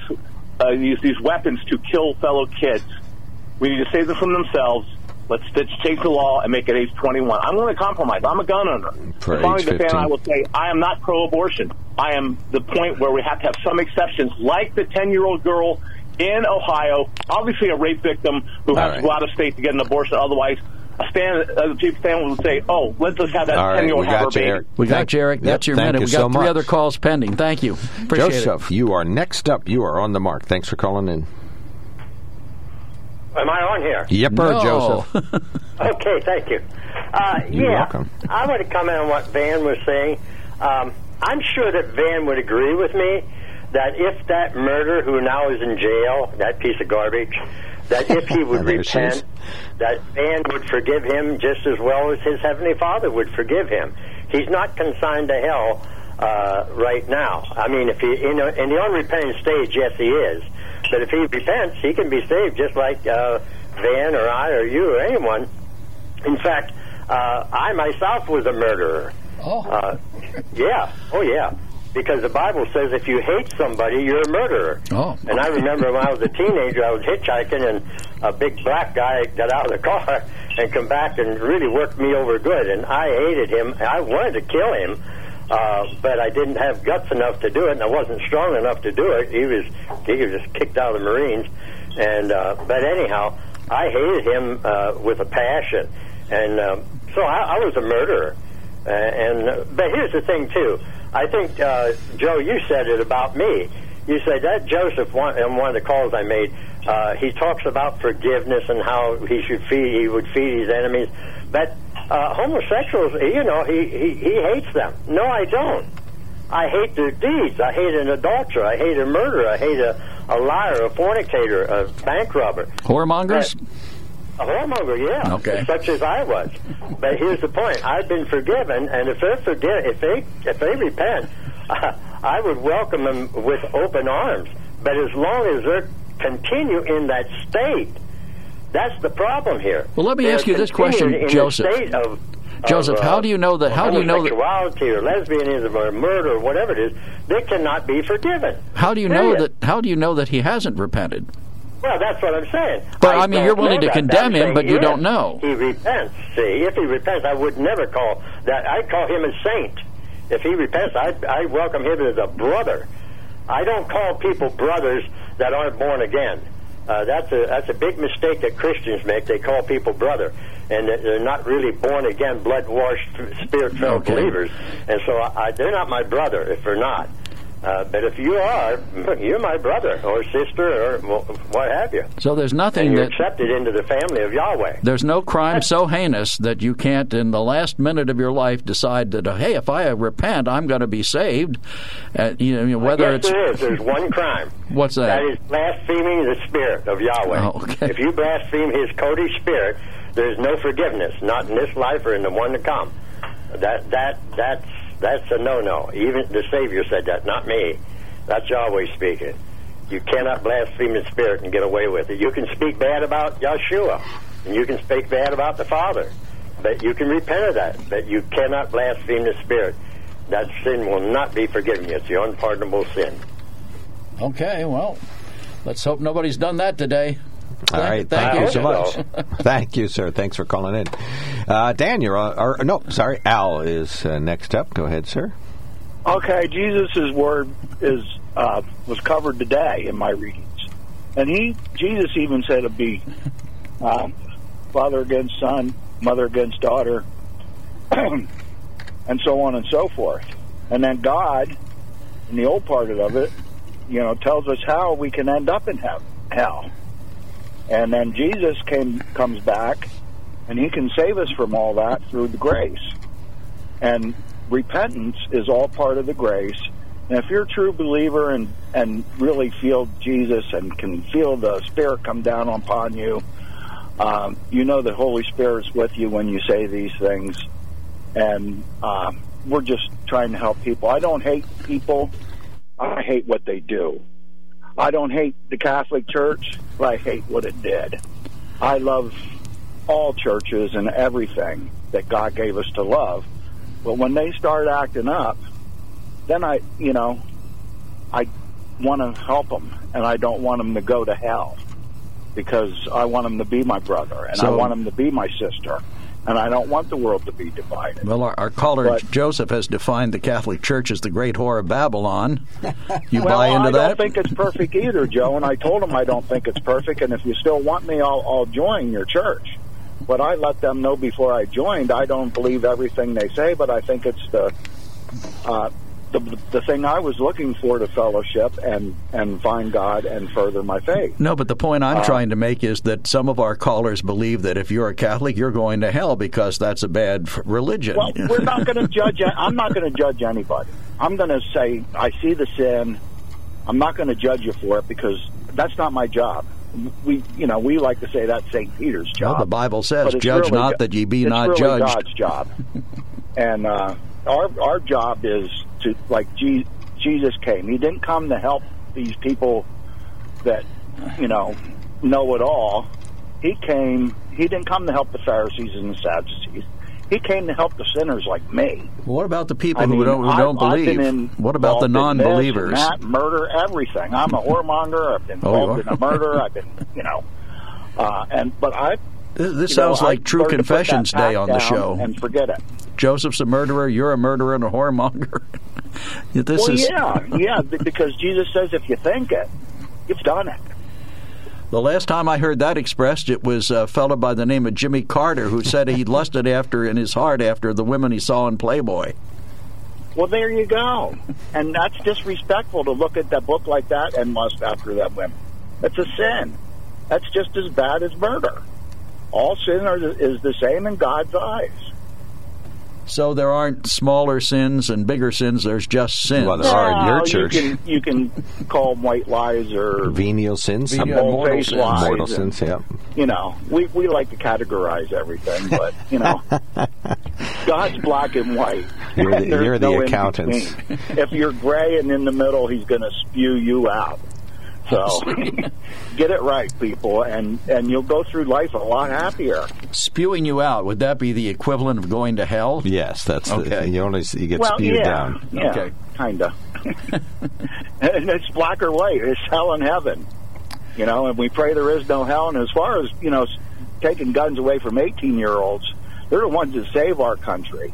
uh, these, these weapons to kill fellow kids. We need to save them from themselves. Let's change the law and make it age 21. I'm going to compromise. I'm a gun owner. For age the fan, 15. I will say I am not pro-abortion. I am the point where we have to have some exceptions, like the 10-year-old girl in Ohio, obviously a rape victim who has right. to go out of state to get an abortion. Otherwise, stand, uh, the family would say, "Oh, let's just have that All right, ten year we old have her got you, baby." Eric. We got Thank- you, Eric. Yep, That's your thank minute. you We got so three much. other calls pending. Thank you. Appreciate Joseph, you are next up. You are on the mark. Thanks for calling in. Am I on here? Yep, No. Joseph. Okay, thank you. Uh, You're yeah, welcome. I want to comment on what Van was saying. Um, I'm sure that Van would agree with me that if that murderer who now is in jail, that piece of garbage, that if he would There she is. repent, that Van would forgive him just as well as his heavenly Father would forgive him. He's not consigned to hell uh, right now. I mean, if he in, a, in the unrepentant stage, yes, he is. But if he repents, he can be saved just like uh, Van or I or you or anyone. In fact, uh, I myself was a murderer. Oh. Uh, yeah. Oh, yeah. Because the Bible says if you hate somebody, you're a murderer. Oh. And I remember when I was a teenager, I was hitchhiking, and a big black guy got out of the car and come back and really worked me over good. And I hated him. I wanted to kill him, uh, but I didn't have guts enough to do it, and I wasn't strong enough to do it. He was he was just kicked out of the Marines. And uh, but anyhow, I hated him uh, with a passion, and um, so I, I was a murderer. Uh, and uh, but here's the thing too. I think uh, Joe, you said it about me. You said that Joseph, one, in one of the calls I made, uh, he talks about forgiveness and how he should feed, he would feed his enemies. But uh, homosexuals, you know, he, he he hates them. No, I don't. I hate their deeds. I hate an adulterer. I hate a murderer. I hate a, a liar, a fornicator, a bank robber. Whoremongers? A whoremonger, yeah. Okay. Such as I was. But here's the point: I've been forgiven, and if they're forgive, if they if they repent, I would welcome them with open arms. But as long as they continue in that state, that's the problem here. Well, let me They're ask you this question, in Joseph. state of- Joseph, of, how uh, do you know that? How do you know that? homosexuality or lesbianism or murder or whatever it is? They cannot be forgiven. How do you know that? How do you know that he hasn't repented? Well, that's what I'm saying. But, I mean, you're willing to condemn him, but you don't know. He repents. See, if he repents, I would never call that. I'd call him a saint. If he repents, I I welcome him as a brother. I don't call people brothers that aren't born again. Uh, that's a that's a big mistake that Christians make. They call people brother, and they're not really born again, blood washed, spirit filled Okay. believers. And so I, they're not my brother if they're not. Uh, but if you are, you're my brother or sister or what have you. So there's nothing And you're that accepted into the family of Yahweh. there's no crime so heinous that you can't, in the last minute of your life, decide that uh, hey, if I repent, I'm going to be saved. Uh, you know, whether it's there is. There's one crime. What's that? That is blaspheming the spirit of Yahweh. Oh, okay. If you blaspheme His Kodesh spirit, there's no forgiveness, not in this life or in the one to come. That that that's that's a no-no. Even the Savior said that, not me. That's Yahweh speaking. You cannot blaspheme the Spirit and get away with it. You can speak bad about Yeshua, and you can speak bad about the Father, but you can repent of that. But you cannot blaspheme the Spirit. That sin will not be forgiven you. It's the unpardonable sin. okay. Well, let's hope nobody's done that today. All right. Thank I you so much. thank you, sir. Thanks for calling in. Uh, Dan, you're on, or no, sorry, Al is uh, next up. Go ahead, sir. Okay, Jesus' word is uh, was covered today in my readings, and he Jesus even said it'd be um, father against son, mother against daughter, and so on and so forth. And then God, in the old part of it, you know, tells us how we can end up in hell. And then Jesus came comes back, and he can save us from all that through the grace. And repentance is all part of the grace. And if you're a true believer and, and really feel Jesus and can feel the Spirit come down upon you, um, you know the Holy Spirit's with you when you say these things. And um, we're just trying to help people. I don't hate people, I hate what they do. I don't hate the Catholic Church, but I hate what it did. I love all churches and everything that God gave us to love. But when they start acting up, then I, you know, I want to help them, and I don't want them to go to hell because I want them to be my brother and I So- want them to be my sister. And I don't want the world to be divided. Well, our, our caller But- Joseph has defined the Catholic Church as the great whore of Babylon. You well, buy into I that? I don't think it's perfect either, Joe. And I told him I don't think it's perfect. And if you still want me, I'll, I'll join your church. But I let them know before I joined. I don't believe everything they say, but I think it's the uh, the, the thing I was looking for to fellowship and and find God and further my faith. No, but the point I'm Uh, trying to make is that some of our callers believe that if you're a Catholic, you're going to hell because that's a bad religion. Well, we're not going to judge. I'm not going to judge anybody. I'm going to say I see the sin. I'm not going to judge you for it because that's not my job. We, you know, we like to say that's St. Peter's job. Well, the Bible says, "Judge really not that ye be not really judged." God's job, and uh, our our job is to like Jesus came. He didn't come to help these people that you know know it all. He came. He didn't come to help the Pharisees and the Sadducees. He came to help the sinners like me. What about the people I mean, who don't, who I've- don't believe? in- what about the this and non-believers? That, murder, everything. I'm a whoremonger. I've been Oh, involved in a murder. I've been, you know, uh, and but I. This, this you know, sounds like I've True learned to put that Confessions Day on the show. and forget it. Joseph's a murderer. You're a murderer and a whoremonger. this well, is yeah, yeah, because Jesus says if you think it, you've done it. the last time I heard that expressed. It was a fellow by the name of Jimmy Carter who said he lusted after in his heart after the women he saw in Playboy. Well, there you go. And that's disrespectful to look at that book like that and lust after that women. That's a sin. That's just as bad as murder. All sin are, is the same in God's eyes. So there aren't smaller sins and bigger sins. There's just sins. Well, there are in your church. You can, you can call them white lies or Venial sins, Venial- some mortal sins. lies. mortal and, sins. Yeah. You know, we, we like to categorize everything, but, you know, God's black and white. You're the- And you're the no accountants. If you're gray and in the middle, he's going to spew you out. So get it right, people, and, and you'll go through life a lot happier. Spewing you out would that be the equivalent of going to hell? Yes, that's Okay. the, you only you get well, spewed yeah, down. yeah, Okay. kind of. and it's black or white. It's hell and heaven. You know, and we pray there is no hell. And as far as you know, taking guns away from eighteen-year-olds, they're the ones that save our country.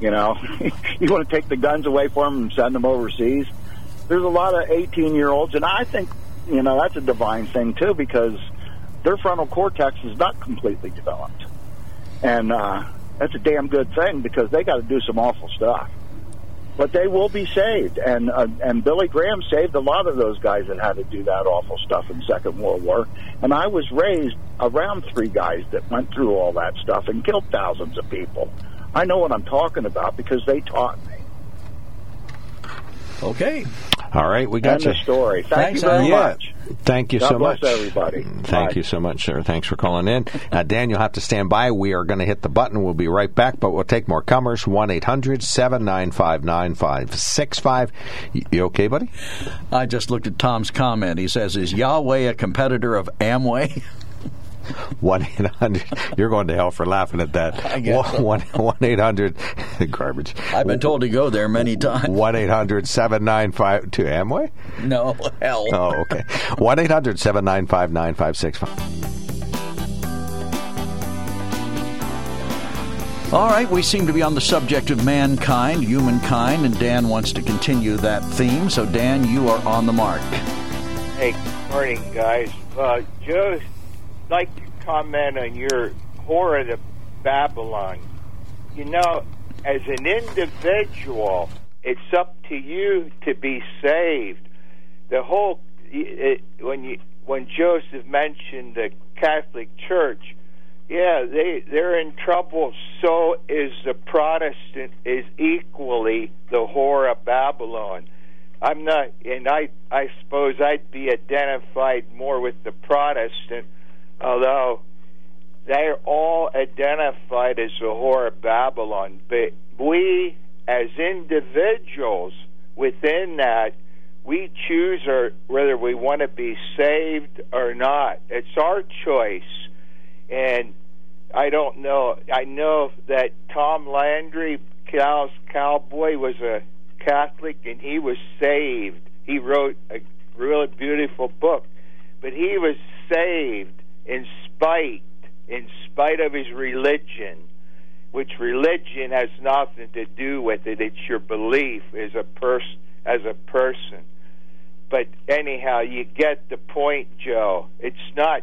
You know, you want to take the guns away from them and send them overseas. There's a lot of 18 year olds, and I think, you know, that's a divine thing too because their frontal cortex is not completely developed. And uh, that's a damn good thing because they got to do some awful stuff. But they will be saved, and uh, and Billy Graham saved a lot of those guys that had to do that awful stuff in Second World War. And I was raised around three guys that went through all that stuff and killed thousands of people. I know what I'm talking about because they taught me. Okay. All right, we got End you. of story. Thank Thanks, you very Yeah. much. Thank you God so bless much, everybody. Thank Bye. you so much, sir. Thanks for calling in. Uh, Dan, you'll have to stand by. We are going to hit the button. We'll be right back, but we'll take more comers. One eight hundred seven nine five nine five six five. You okay, buddy? I just looked at Tom's comment. He says, "Is Yahweh a competitor of Amway?" One eight hundred. You're going to hell for laughing at that. I guess. One one eight hundred. Garbage. I've been told to go there many times. One eight hundred seven nine five to Amway. No, hell. Oh, okay. One eight hundred seven nine five nine five six five. All right, we seem to be on the subject of mankind, humankind, and Dan wants to continue that theme. So, Dan, you are on the mark. Hey, good morning, guys. Uh, Joe, I'd like to comment on your horror of Babylon. You know, as an individual, it's up to you to be saved. The whole it, when you when Joseph mentioned the Catholic Church, yeah, they they're in trouble. So is the Protestant is equally the whore of Babylon. I'm not, and I I suppose I'd be identified more with the Protestant, although they're all identified as the whore of Babylon. But we, as individuals within that, we choose or whether we want to be saved or not. It's our choice, and I don't know. I know that Tom Landry, Dallas cowboy, was a Catholic and he was saved. He wrote a really beautiful book, but he was saved in spite, in spite of his religion. which religion has nothing to do with it. It's your belief as a person. As a person. But anyhow, you get the point, Joe. It's not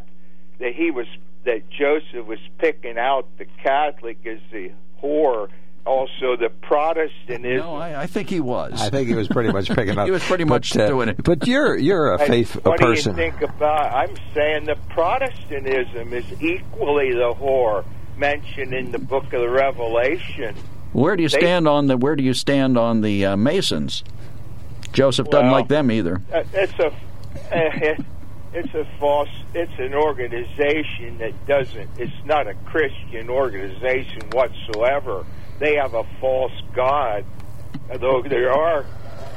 that he was that Joseph was picking out the Catholic as the whore. Also, the Protestantism. No, I, I think he was. I think he was pretty much picking up. He was pretty much but, uh, doing it. But you're you're a And faith a what person. do you think about? I'm saying the Protestantism is equally the whore mentioned in the Book of the Revelation. Where do you They- stand on the Where do you stand on the uh, Masons? Joseph doesn't Well- like them either. Uh, it's a uh, it's a false it's an organization that doesn't it's not a christian organization whatsoever they have a false god though there are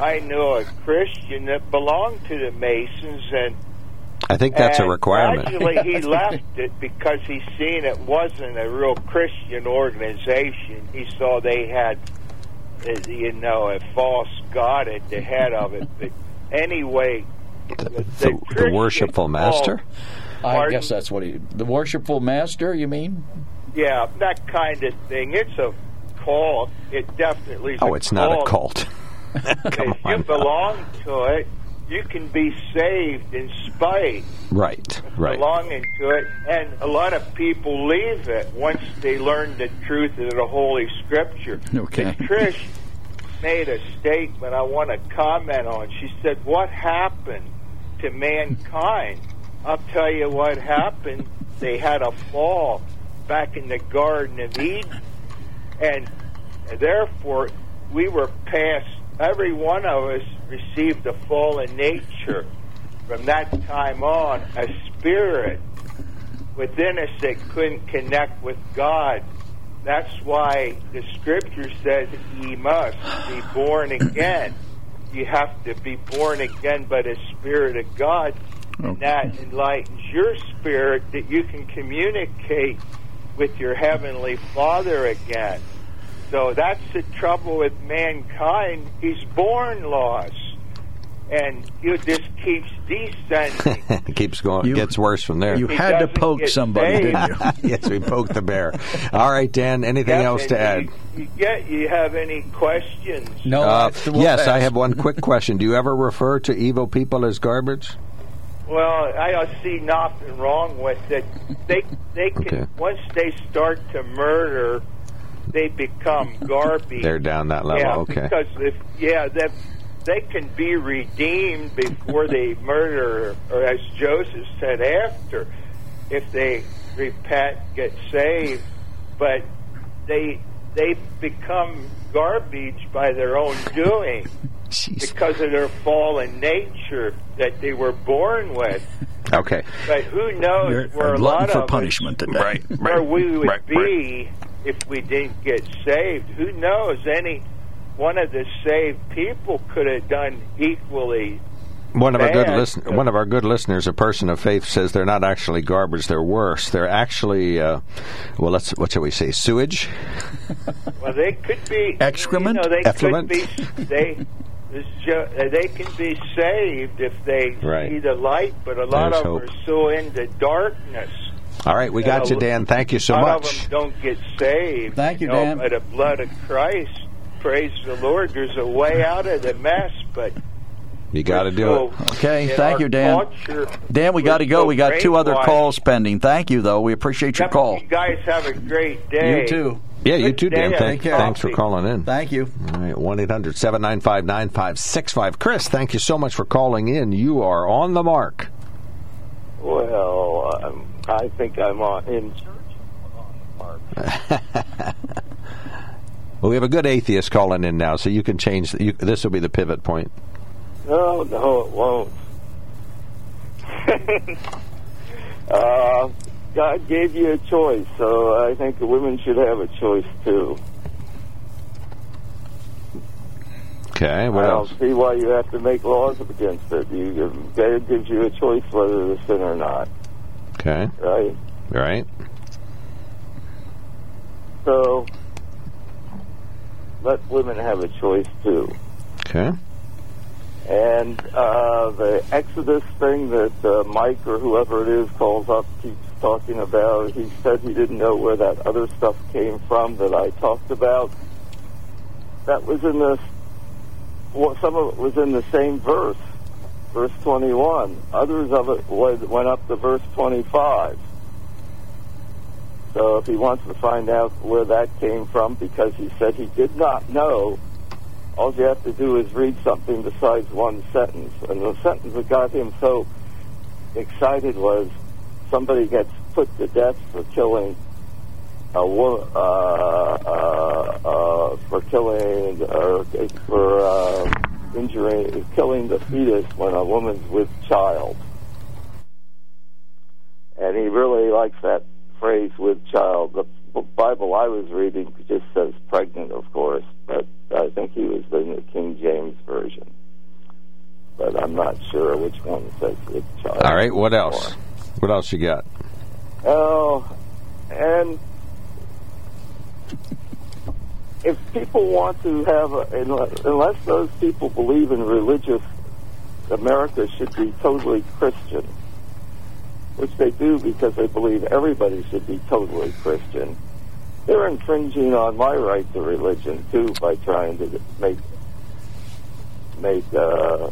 i know a christian that belonged to the masons and I think that's a requirement. Gradually, he left it because he seen it wasn't a real Christian organization. He saw they had, uh, you know, a false god at the head of it. But anyway, the, the the, worshipful master. I Pardon? guess that's what he. The worshipful master, you mean? yeah, that kind of thing. It's a cult. It definitely. is Oh, a it's not a cult. Come if you on. belong to it, you can be saved in spite. Right, right. belonging to it, and a lot of people leave it once they learn the truth of the Holy Scripture. Okay. And Trish made a statement I want to comment on. She said, "What happened to mankind?" I'll tell you what happened. They had a fall back in the Garden of Eden, and therefore we were passed. Every one of us received a fallen nature from that time on, a spirit within us that couldn't connect with God. That's why the scripture says ye must be born again. You have to be born again by the Spirit of God, and that enlightens your spirit that you can communicate with your Heavenly Father again. So that's the trouble with mankind. He's born lost. And you just keeps descending. it keeps going. You- gets worse from there. You He had to poke somebody, saved. didn't you? yes, we poked the bear. All right, Dan. Anything Yep, else to add? and You, you get you have any questions? No. Uh, that's the yes, I have one quick question. Do you ever refer to evil people as garbage? Well, I see nothing wrong with it. They they can Okay. once they start to murder, they become garbage. They're down that level. yeah, okay. because if yeah, that they can be redeemed before they murder, or as Joseph said, after if they repent, get saved. But they they become garbage by their own doing Jeez. because of their fallen nature that they were born with. Okay. But who knows You're where a a lot for of punishment us, today. Right, where we would right, be if we didn't get saved. Who knows? Any one of the saved people could have done equally. One of our good listen- one of our good listeners, a person of faith, says they're not actually garbage. They're worse. They're actually, uh, well, let's what shall we say, sewage. Well, they could be Excrement? You know, they Effluent? could be. They. this ju- They can be saved if they Right. see the light, but a lot There's of them hope. are so into darkness. All right, we got you, Uh, Dan. Thank you so a lot much. of them don't get saved. Thank you, know, Dan. By the blood of Christ. Praise the Lord. There's a way out of the mess, but You got to do so it. Okay, thank you, Dan. culture, Dan, we got to go. so We got two other brainwashed. calls pending. Thank you, though. We appreciate your Yep, call. You guys have a great day. You too. Yeah, you too, Dan. Thank, Take care. thanks for calling in. Thank you. All right, 1 800 795 9565. Chris, thank you so much for calling in. You are on the mark. Well, um, I think I'm on, in church on the church. Well, we have a good atheist calling in now, so you can change. You, this will be the pivot point. No, no, it won't. uh, God gave you a choice, so I think the women should have a choice too. Okay, what I don't see why you have to make laws against it. You, God gives you a choice whether to sin or not, Okay, right? Right. So let women have a choice too. Okay. And uh, the Exodus thing that uh, Mike or whoever it is calls up keeps talking about, he said he didn't know where that other stuff came from that I talked about. That was in the, well, some of it was in the same verse, verse 21. Others of it went went up to verse 25. So if he wants to find out where that came from, because he said he did not know, all you have to do is read something besides one sentence. And the sentence that got him so excited was somebody gets put to death for killing a wo- uh, uh, uh, for killing or for uh, injuring, killing the fetus when a woman's with child. And he really likes that phrase "with child." The Bible I was reading just says "pregnant," of course, but I think he was in the King James version. But I'm not sure which one says "with child." All right, what else? What else you got? Oh, and if people want to have, a, unless those people believe in religious, America should be totally Christian, which they do because they believe everybody should be totally Christian. They're infringing on my right to religion too by trying to make make uh,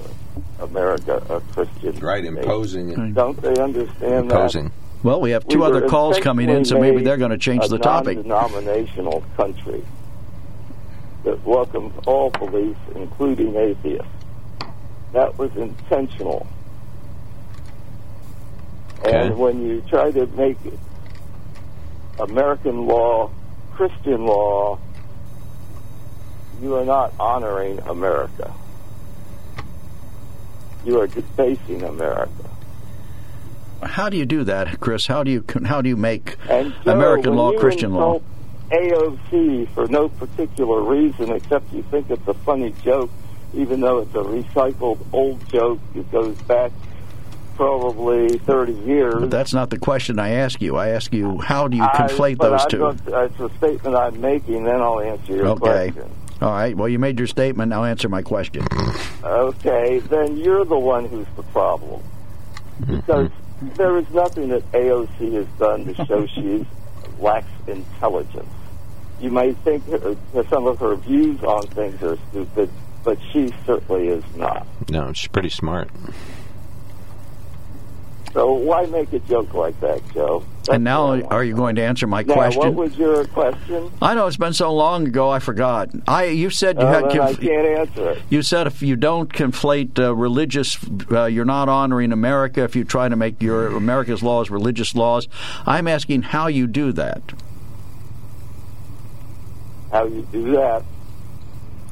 America a Christian. Right, imposing it. Don't they understand that? Imposing. Well, we have two We other calls coming in, so maybe they're going to change a the topic. Non-denominational country that welcomes all beliefs, including atheists. That was intentional. Okay. And when you try to make American law Christian law, you are not honoring America. You are debasing America. How do you do that, Chris? How do you how do you make Joe, American law Christian law? AOC for no particular reason except you think it's a funny joke, even though it's a recycled old joke. It goes back probably 30 years. But that's not the question I ask you. I ask you how do you I- conflate but those I'm two? going to- it's a statement I'm making, then I'll answer your Okay. question. All right. Well, you made your statement. Now answer my question. Okay, then you're the one who's the problem. Because there is nothing that AOC has done to show she lacks intelligence. You may think her, uh, some of her views on things are stupid, but she certainly is not. No, she's pretty smart. So why make a joke like that, Joe? and now, are you going to answer my Now, question? what was your question? I know it's been so long ago. I forgot. I you said you Uh, had then I can't answer it. you said if you don't conflate uh, religious, uh, you're not honoring America. If you try to make your America's laws religious laws, I'm asking how you do that. How you do that?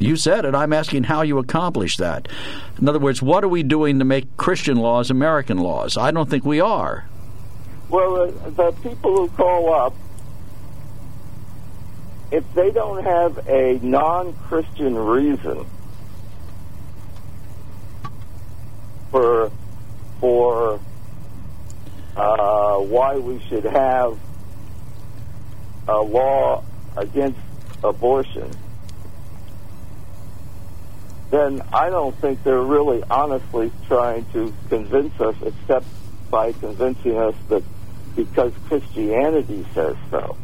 You said it. I'm asking how you accomplish that. In other words, what are we doing to make Christian laws American laws? I don't think we are. Well, uh, the people who call up, if they don't have a non-Christian reason for for uh, why we should have a law against abortion, then I don't think they're really honestly trying to convince us, except by convincing us that because Christianity says so.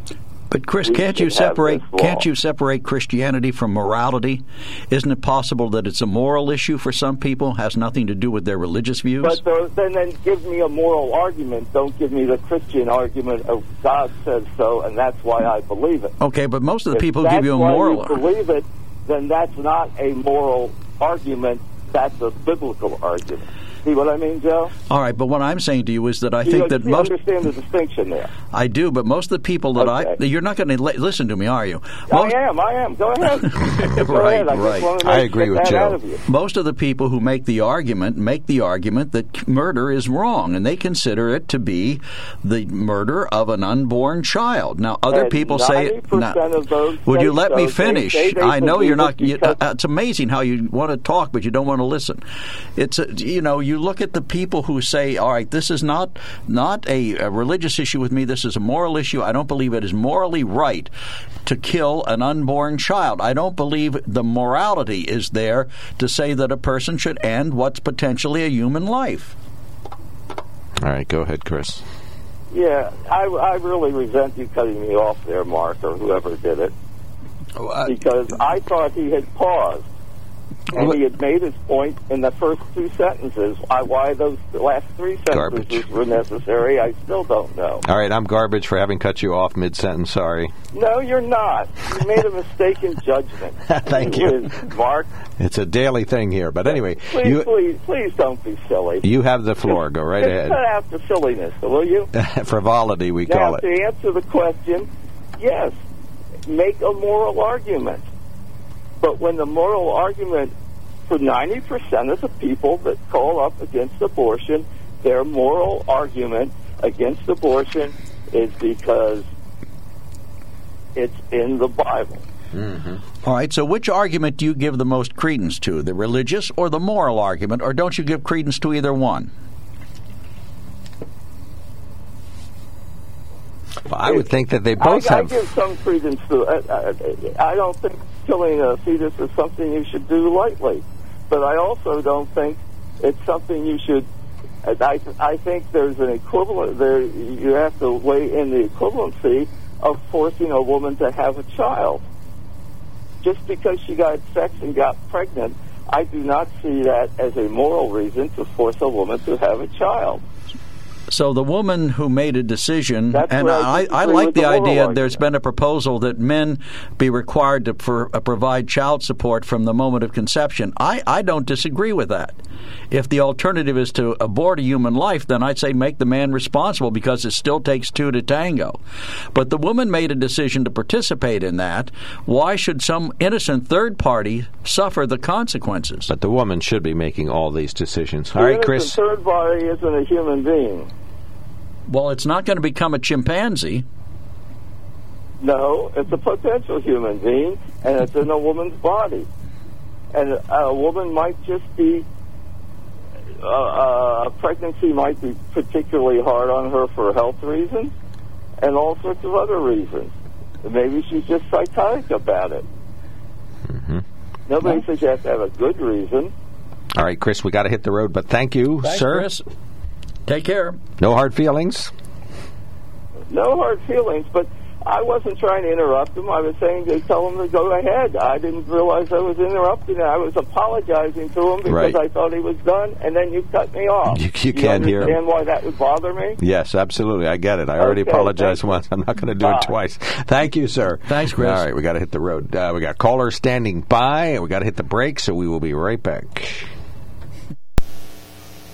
But Chris, can't you separate can't you separate Christianity from morality? Isn't it possible that it's a moral issue for some people, has nothing to do with their religious views? But the, then, then give me a moral argument. Don't give me the Christian argument of God says so, and that's why I believe it. okay, but most of the If people who give you a moral You believe it, then that's not a moral argument. That's a biblical argument. See what I mean, Joe? All right, but what I'm saying to you is that I you, think that you most understand the distinction there. I do, but most of the people that I you're not going to li- listen to me, are you? Most, I am. I am. Go ahead. Go Right, ahead. I right. wanted I agree with Joe. of most of the people who make the argument make the argument that murder is wrong, and they consider it to be the murder of an unborn child. Now, other And people say, 90% now, of those "Would you let so. me finish?" say they I know you're not. You, uh, it's amazing how you want to talk, but you don't want to listen. It's a, you know, you look at the people who say, "All right, this is not not a, a religious issue with me. This is a moral issue. I don't believe it is morally right to kill an unborn child. I don't believe the morality is there to say that a person should end what's potentially a human life." All right, go ahead, Chris. Yeah, I, I really resent you cutting me off there, Mark, or whoever did it, oh, because I thought he had paused and he had made his point in the first two sentences. I, why those last three sentences Garbage. were necessary, I still don't know. All right, I'm garbage for having cut you off mid sentence. Sorry. No, you're not. You made a mistaken judgment. Thank you. Mark. It's a daily thing here. But anyway, Please, you please, please don't be silly. you have the floor. Go right ahead. cut out the silliness, will you? Frivolity, we now, call it. to answer the question, yes, make a moral argument. But when the moral argument for 90% of the people that call up against abortion, their moral argument against abortion is because it's in the Bible. Mm-hmm. All right, so which argument do you give the most credence to, the religious or the moral argument, or don't you give credence to either one? Well, I would think that they both I, have. I give some credence to. I, I, I don't think killing a fetus is something you should do lightly, but I also don't think it's something you should. I, I think there's an equivalent there. You have to weigh in the equivalency of forcing a woman to have a child. Just because she got sex and got pregnant, I do not see that as a moral reason to force a woman to have a child. So the woman who made a decision, That's and I I, I like the the idea. argument. There's been a proposal that men be required to for, uh, provide child support from the moment of conception. I, I don't disagree with that. If the alternative is to abort a human life, then I'd say make the man responsible because it still takes two to tango. But the woman made a decision to participate in that. Why should some innocent third party suffer the consequences? But the woman should be making all these decisions. All The right, Chris. third body isn't a human being. Well, it's not going to become a chimpanzee. No, it's a potential human being, and it's in a woman's body. And a woman might just be, uh, uh, pregnancy might be particularly hard on her for health reasons, and all sorts of other reasons. Maybe she's just psychotic about it. Nobody says you have to have a good reason. All right, Chris, we got to hit the road, but thank you, Thanks, sir. Chris. Take care. No hard feelings. No hard feelings, but I wasn't trying to interrupt him. I was saying to tell him to go ahead. I didn't realize I was interrupting. Him. I was apologizing to him because Right. I thought he was done, and then you cut me off. You- you can't hear him. understand why that would bother me? Yes, absolutely. I get it. I already apologized once. I'm not going to do Bye. it twice. Thank you, sir. Thanks, Chris. All right, we got to hit the road. Uh, we got callers standing by, and we got to hit the break, so we will be right back.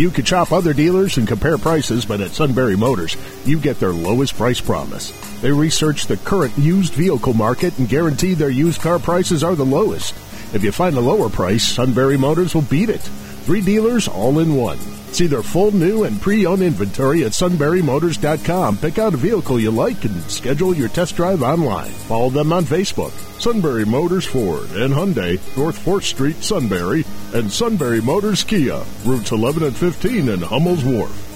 You can shop other dealers and compare prices, but at Sunbury Motors, you get their lowest price promise. They research the current used vehicle market and guarantee their used car prices are the lowest. If you find a lower price, Sunbury Motors will beat it. Three dealers all in one. See their full new and pre-owned inventory at sunburymotors.com. Pick out a vehicle you like and schedule your test drive online. Follow them on Facebook. Sunbury Motors Ford and Hyundai, North 4th Street, Sunbury, and Sunbury Motors Kia, routes 11 and 15 in Hummel's Wharf.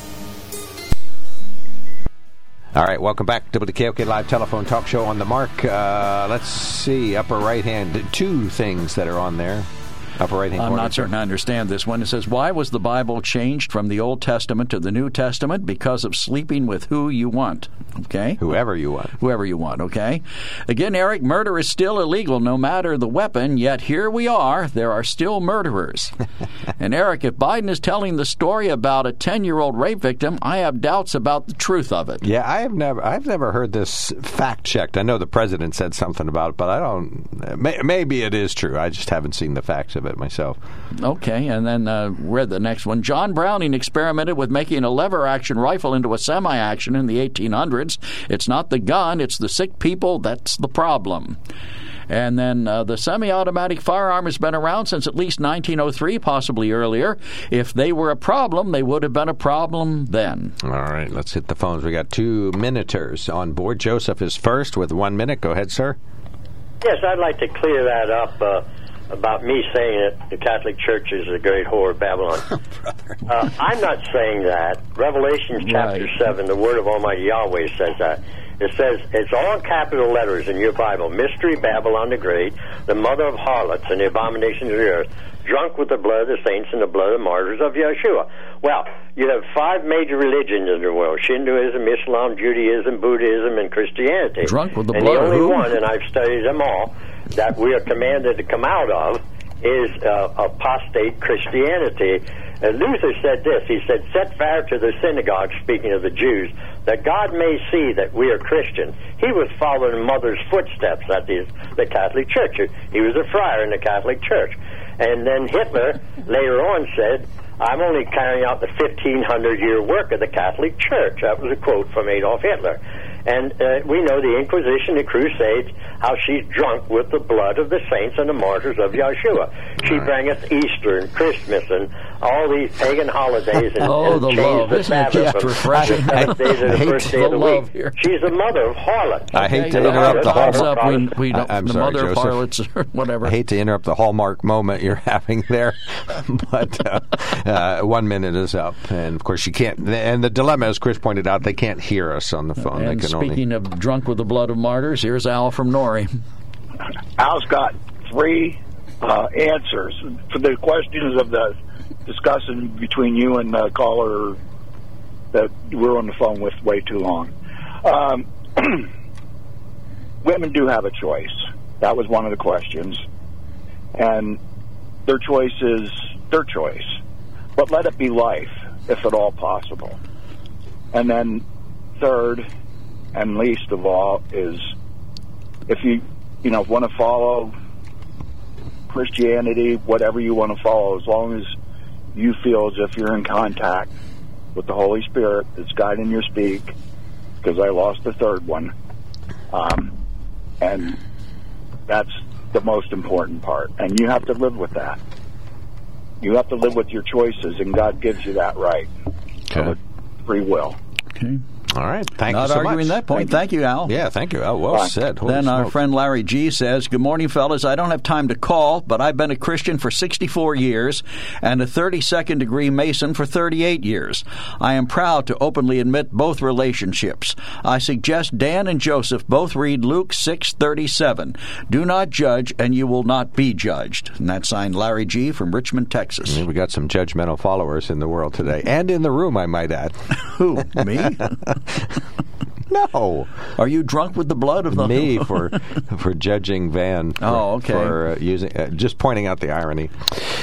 All right, welcome back to the KOK Live Telephone Talk Show on the mark. Uh, let's see, upper right hand, two things that are on there. Upper right hand I'm corner. not certain I understand this one. It says, Why was the Bible changed from the Old Testament to the New Testament? Because of sleeping with who you want. Okay? Whoever you want. Whoever you want, okay? Again, Eric, murder is still illegal no matter the weapon, yet here we are. There are still murderers. and Eric, if Biden is telling the story about a 10 year old rape victim, I have doubts about the truth of it. Yeah, I have never, I've never heard this fact checked. I know the president said something about it, but I don't. May, maybe it is true. I just haven't seen the facts of it myself. Okay, and then uh, read the next one. John Browning experimented with making a lever action rifle into a semi action in the 1800s. It's not the gun, it's the sick people that's the problem. And then uh, the semi automatic firearm has been around since at least 1903, possibly earlier. If they were a problem, they would have been a problem then. All right, let's hit the phones. We got two minuters on board. Joseph is first with one minute. Go ahead, sir. Yes, I'd like to clear that up. Uh, about me saying that the Catholic Church is a great whore of Babylon. uh, I'm not saying that. Revelation chapter Right. 7, the word of Almighty Yahweh says that. It says, it's all in capital letters in your Bible. Mystery Babylon the Great, the mother of harlots and the abominations of the earth, drunk with the blood of the saints and the blood of the martyrs of Yeshua. Well, you have five major religions in the world Shinduism, Islam, Judaism, Buddhism, and Christianity. Drunk with the and blood the of only who? one, and I've studied them all, that we are commanded to come out of is uh, apostate Christianity. And Luther said this. He said, Set fire to the synagogue, speaking of the Jews, that God may see that we are Christians. He was following Mother's footsteps at the, the Catholic Church. He was a friar in the Catholic Church. And then Hitler later on said, I'm only carrying out the 1500 year work of the Catholic Church. That was a quote from Adolf Hitler. And uh, we know the Inquisition, the Crusades, how she's drunk with the blood of the saints and the martyrs of Yeshua. She bringeth Easter and Christmas and all these pagan holidays and, Oh, and the love. the Isn't Sabbath just from refreshing? the seventh day to I the hate first day of the love week. here. She's the mother of harlots. I hate to Okay, interrupt the Hallmark. up. We, we don't, I- I'm the sorry, mother of Joseph. harlots or whatever. I hate to interrupt the hallmark moment you're having there, but uh, uh, one minute is up, and of course you can't. And the dilemma, as Chris pointed out, they can't hear us on the phone. and they can only. speaking of drunk with the blood of martyrs, here's Al from Nori. Al's got three uh, answers for the questions of the discussion between you and the caller that we're on the phone with way too long. Um, women do have a choice. That was one of the questions, and their choice is their choice. But let it be life, if at all possible. And then, third, and least of all, is if you you know want to follow Christianity, whatever you want to follow, as long as you feel as if you're in contact with the Holy Spirit that's guiding your speak. Because I lost the third one, um, and that's the most important part. And you have to live with that. You have to live with your choices, and God gives you that right. Okay. Free will. Okay. All right. Thank Not you so arguing much. that point. Thank you, Al. Yeah, thank you. Oh, well Bye. said. Holy Then our friend Larry G says, Good morning, fellas. I don't have time to call, but I've been a Christian for 64 years and a 32nd degree Mason for 38 years. I am proud to openly admit both relationships. I suggest Dan and Joseph both read Luke 6:37. Do not judge, and you will not be judged. And that's signed Larry G from Richmond, Texas. We got some judgmental followers in the world today, and in the room, I might add. Who? Me? No, Are you drunk with the blood of the me for for judging Van. For, Oh, okay. For uh, using, uh, just pointing out the irony.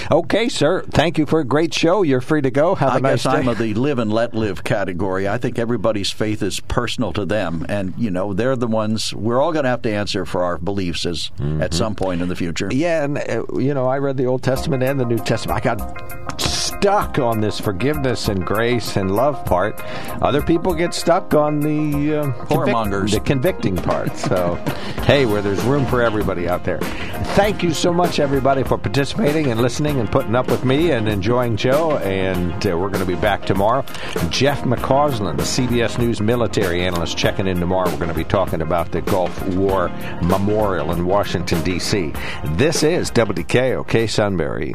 Okay, sir. Thank you for a great show. You're free to go. Have a I nice guess day. I'm of the live and let live category. I think everybody's faith is personal to them, and you know they're the ones we're all going to have to answer for our beliefs as at some point in the future. Yeah, and uh, you know, I read the Old Testament and the New Testament. I got stuck on this forgiveness and grace and love part. Other people get stuck on the uh, Whoremongers. the convicting part. So, hey, where there's room for everybody out there. Thank you so much, everybody, for participating and listening and putting up with me and enjoying Joe. And uh, we're going to be back tomorrow. Jeff McCausland, the CBS News military analyst, checking in tomorrow. We're going to be talking about the Gulf War Memorial in Washington, D.C. This is WKOK Sunbury.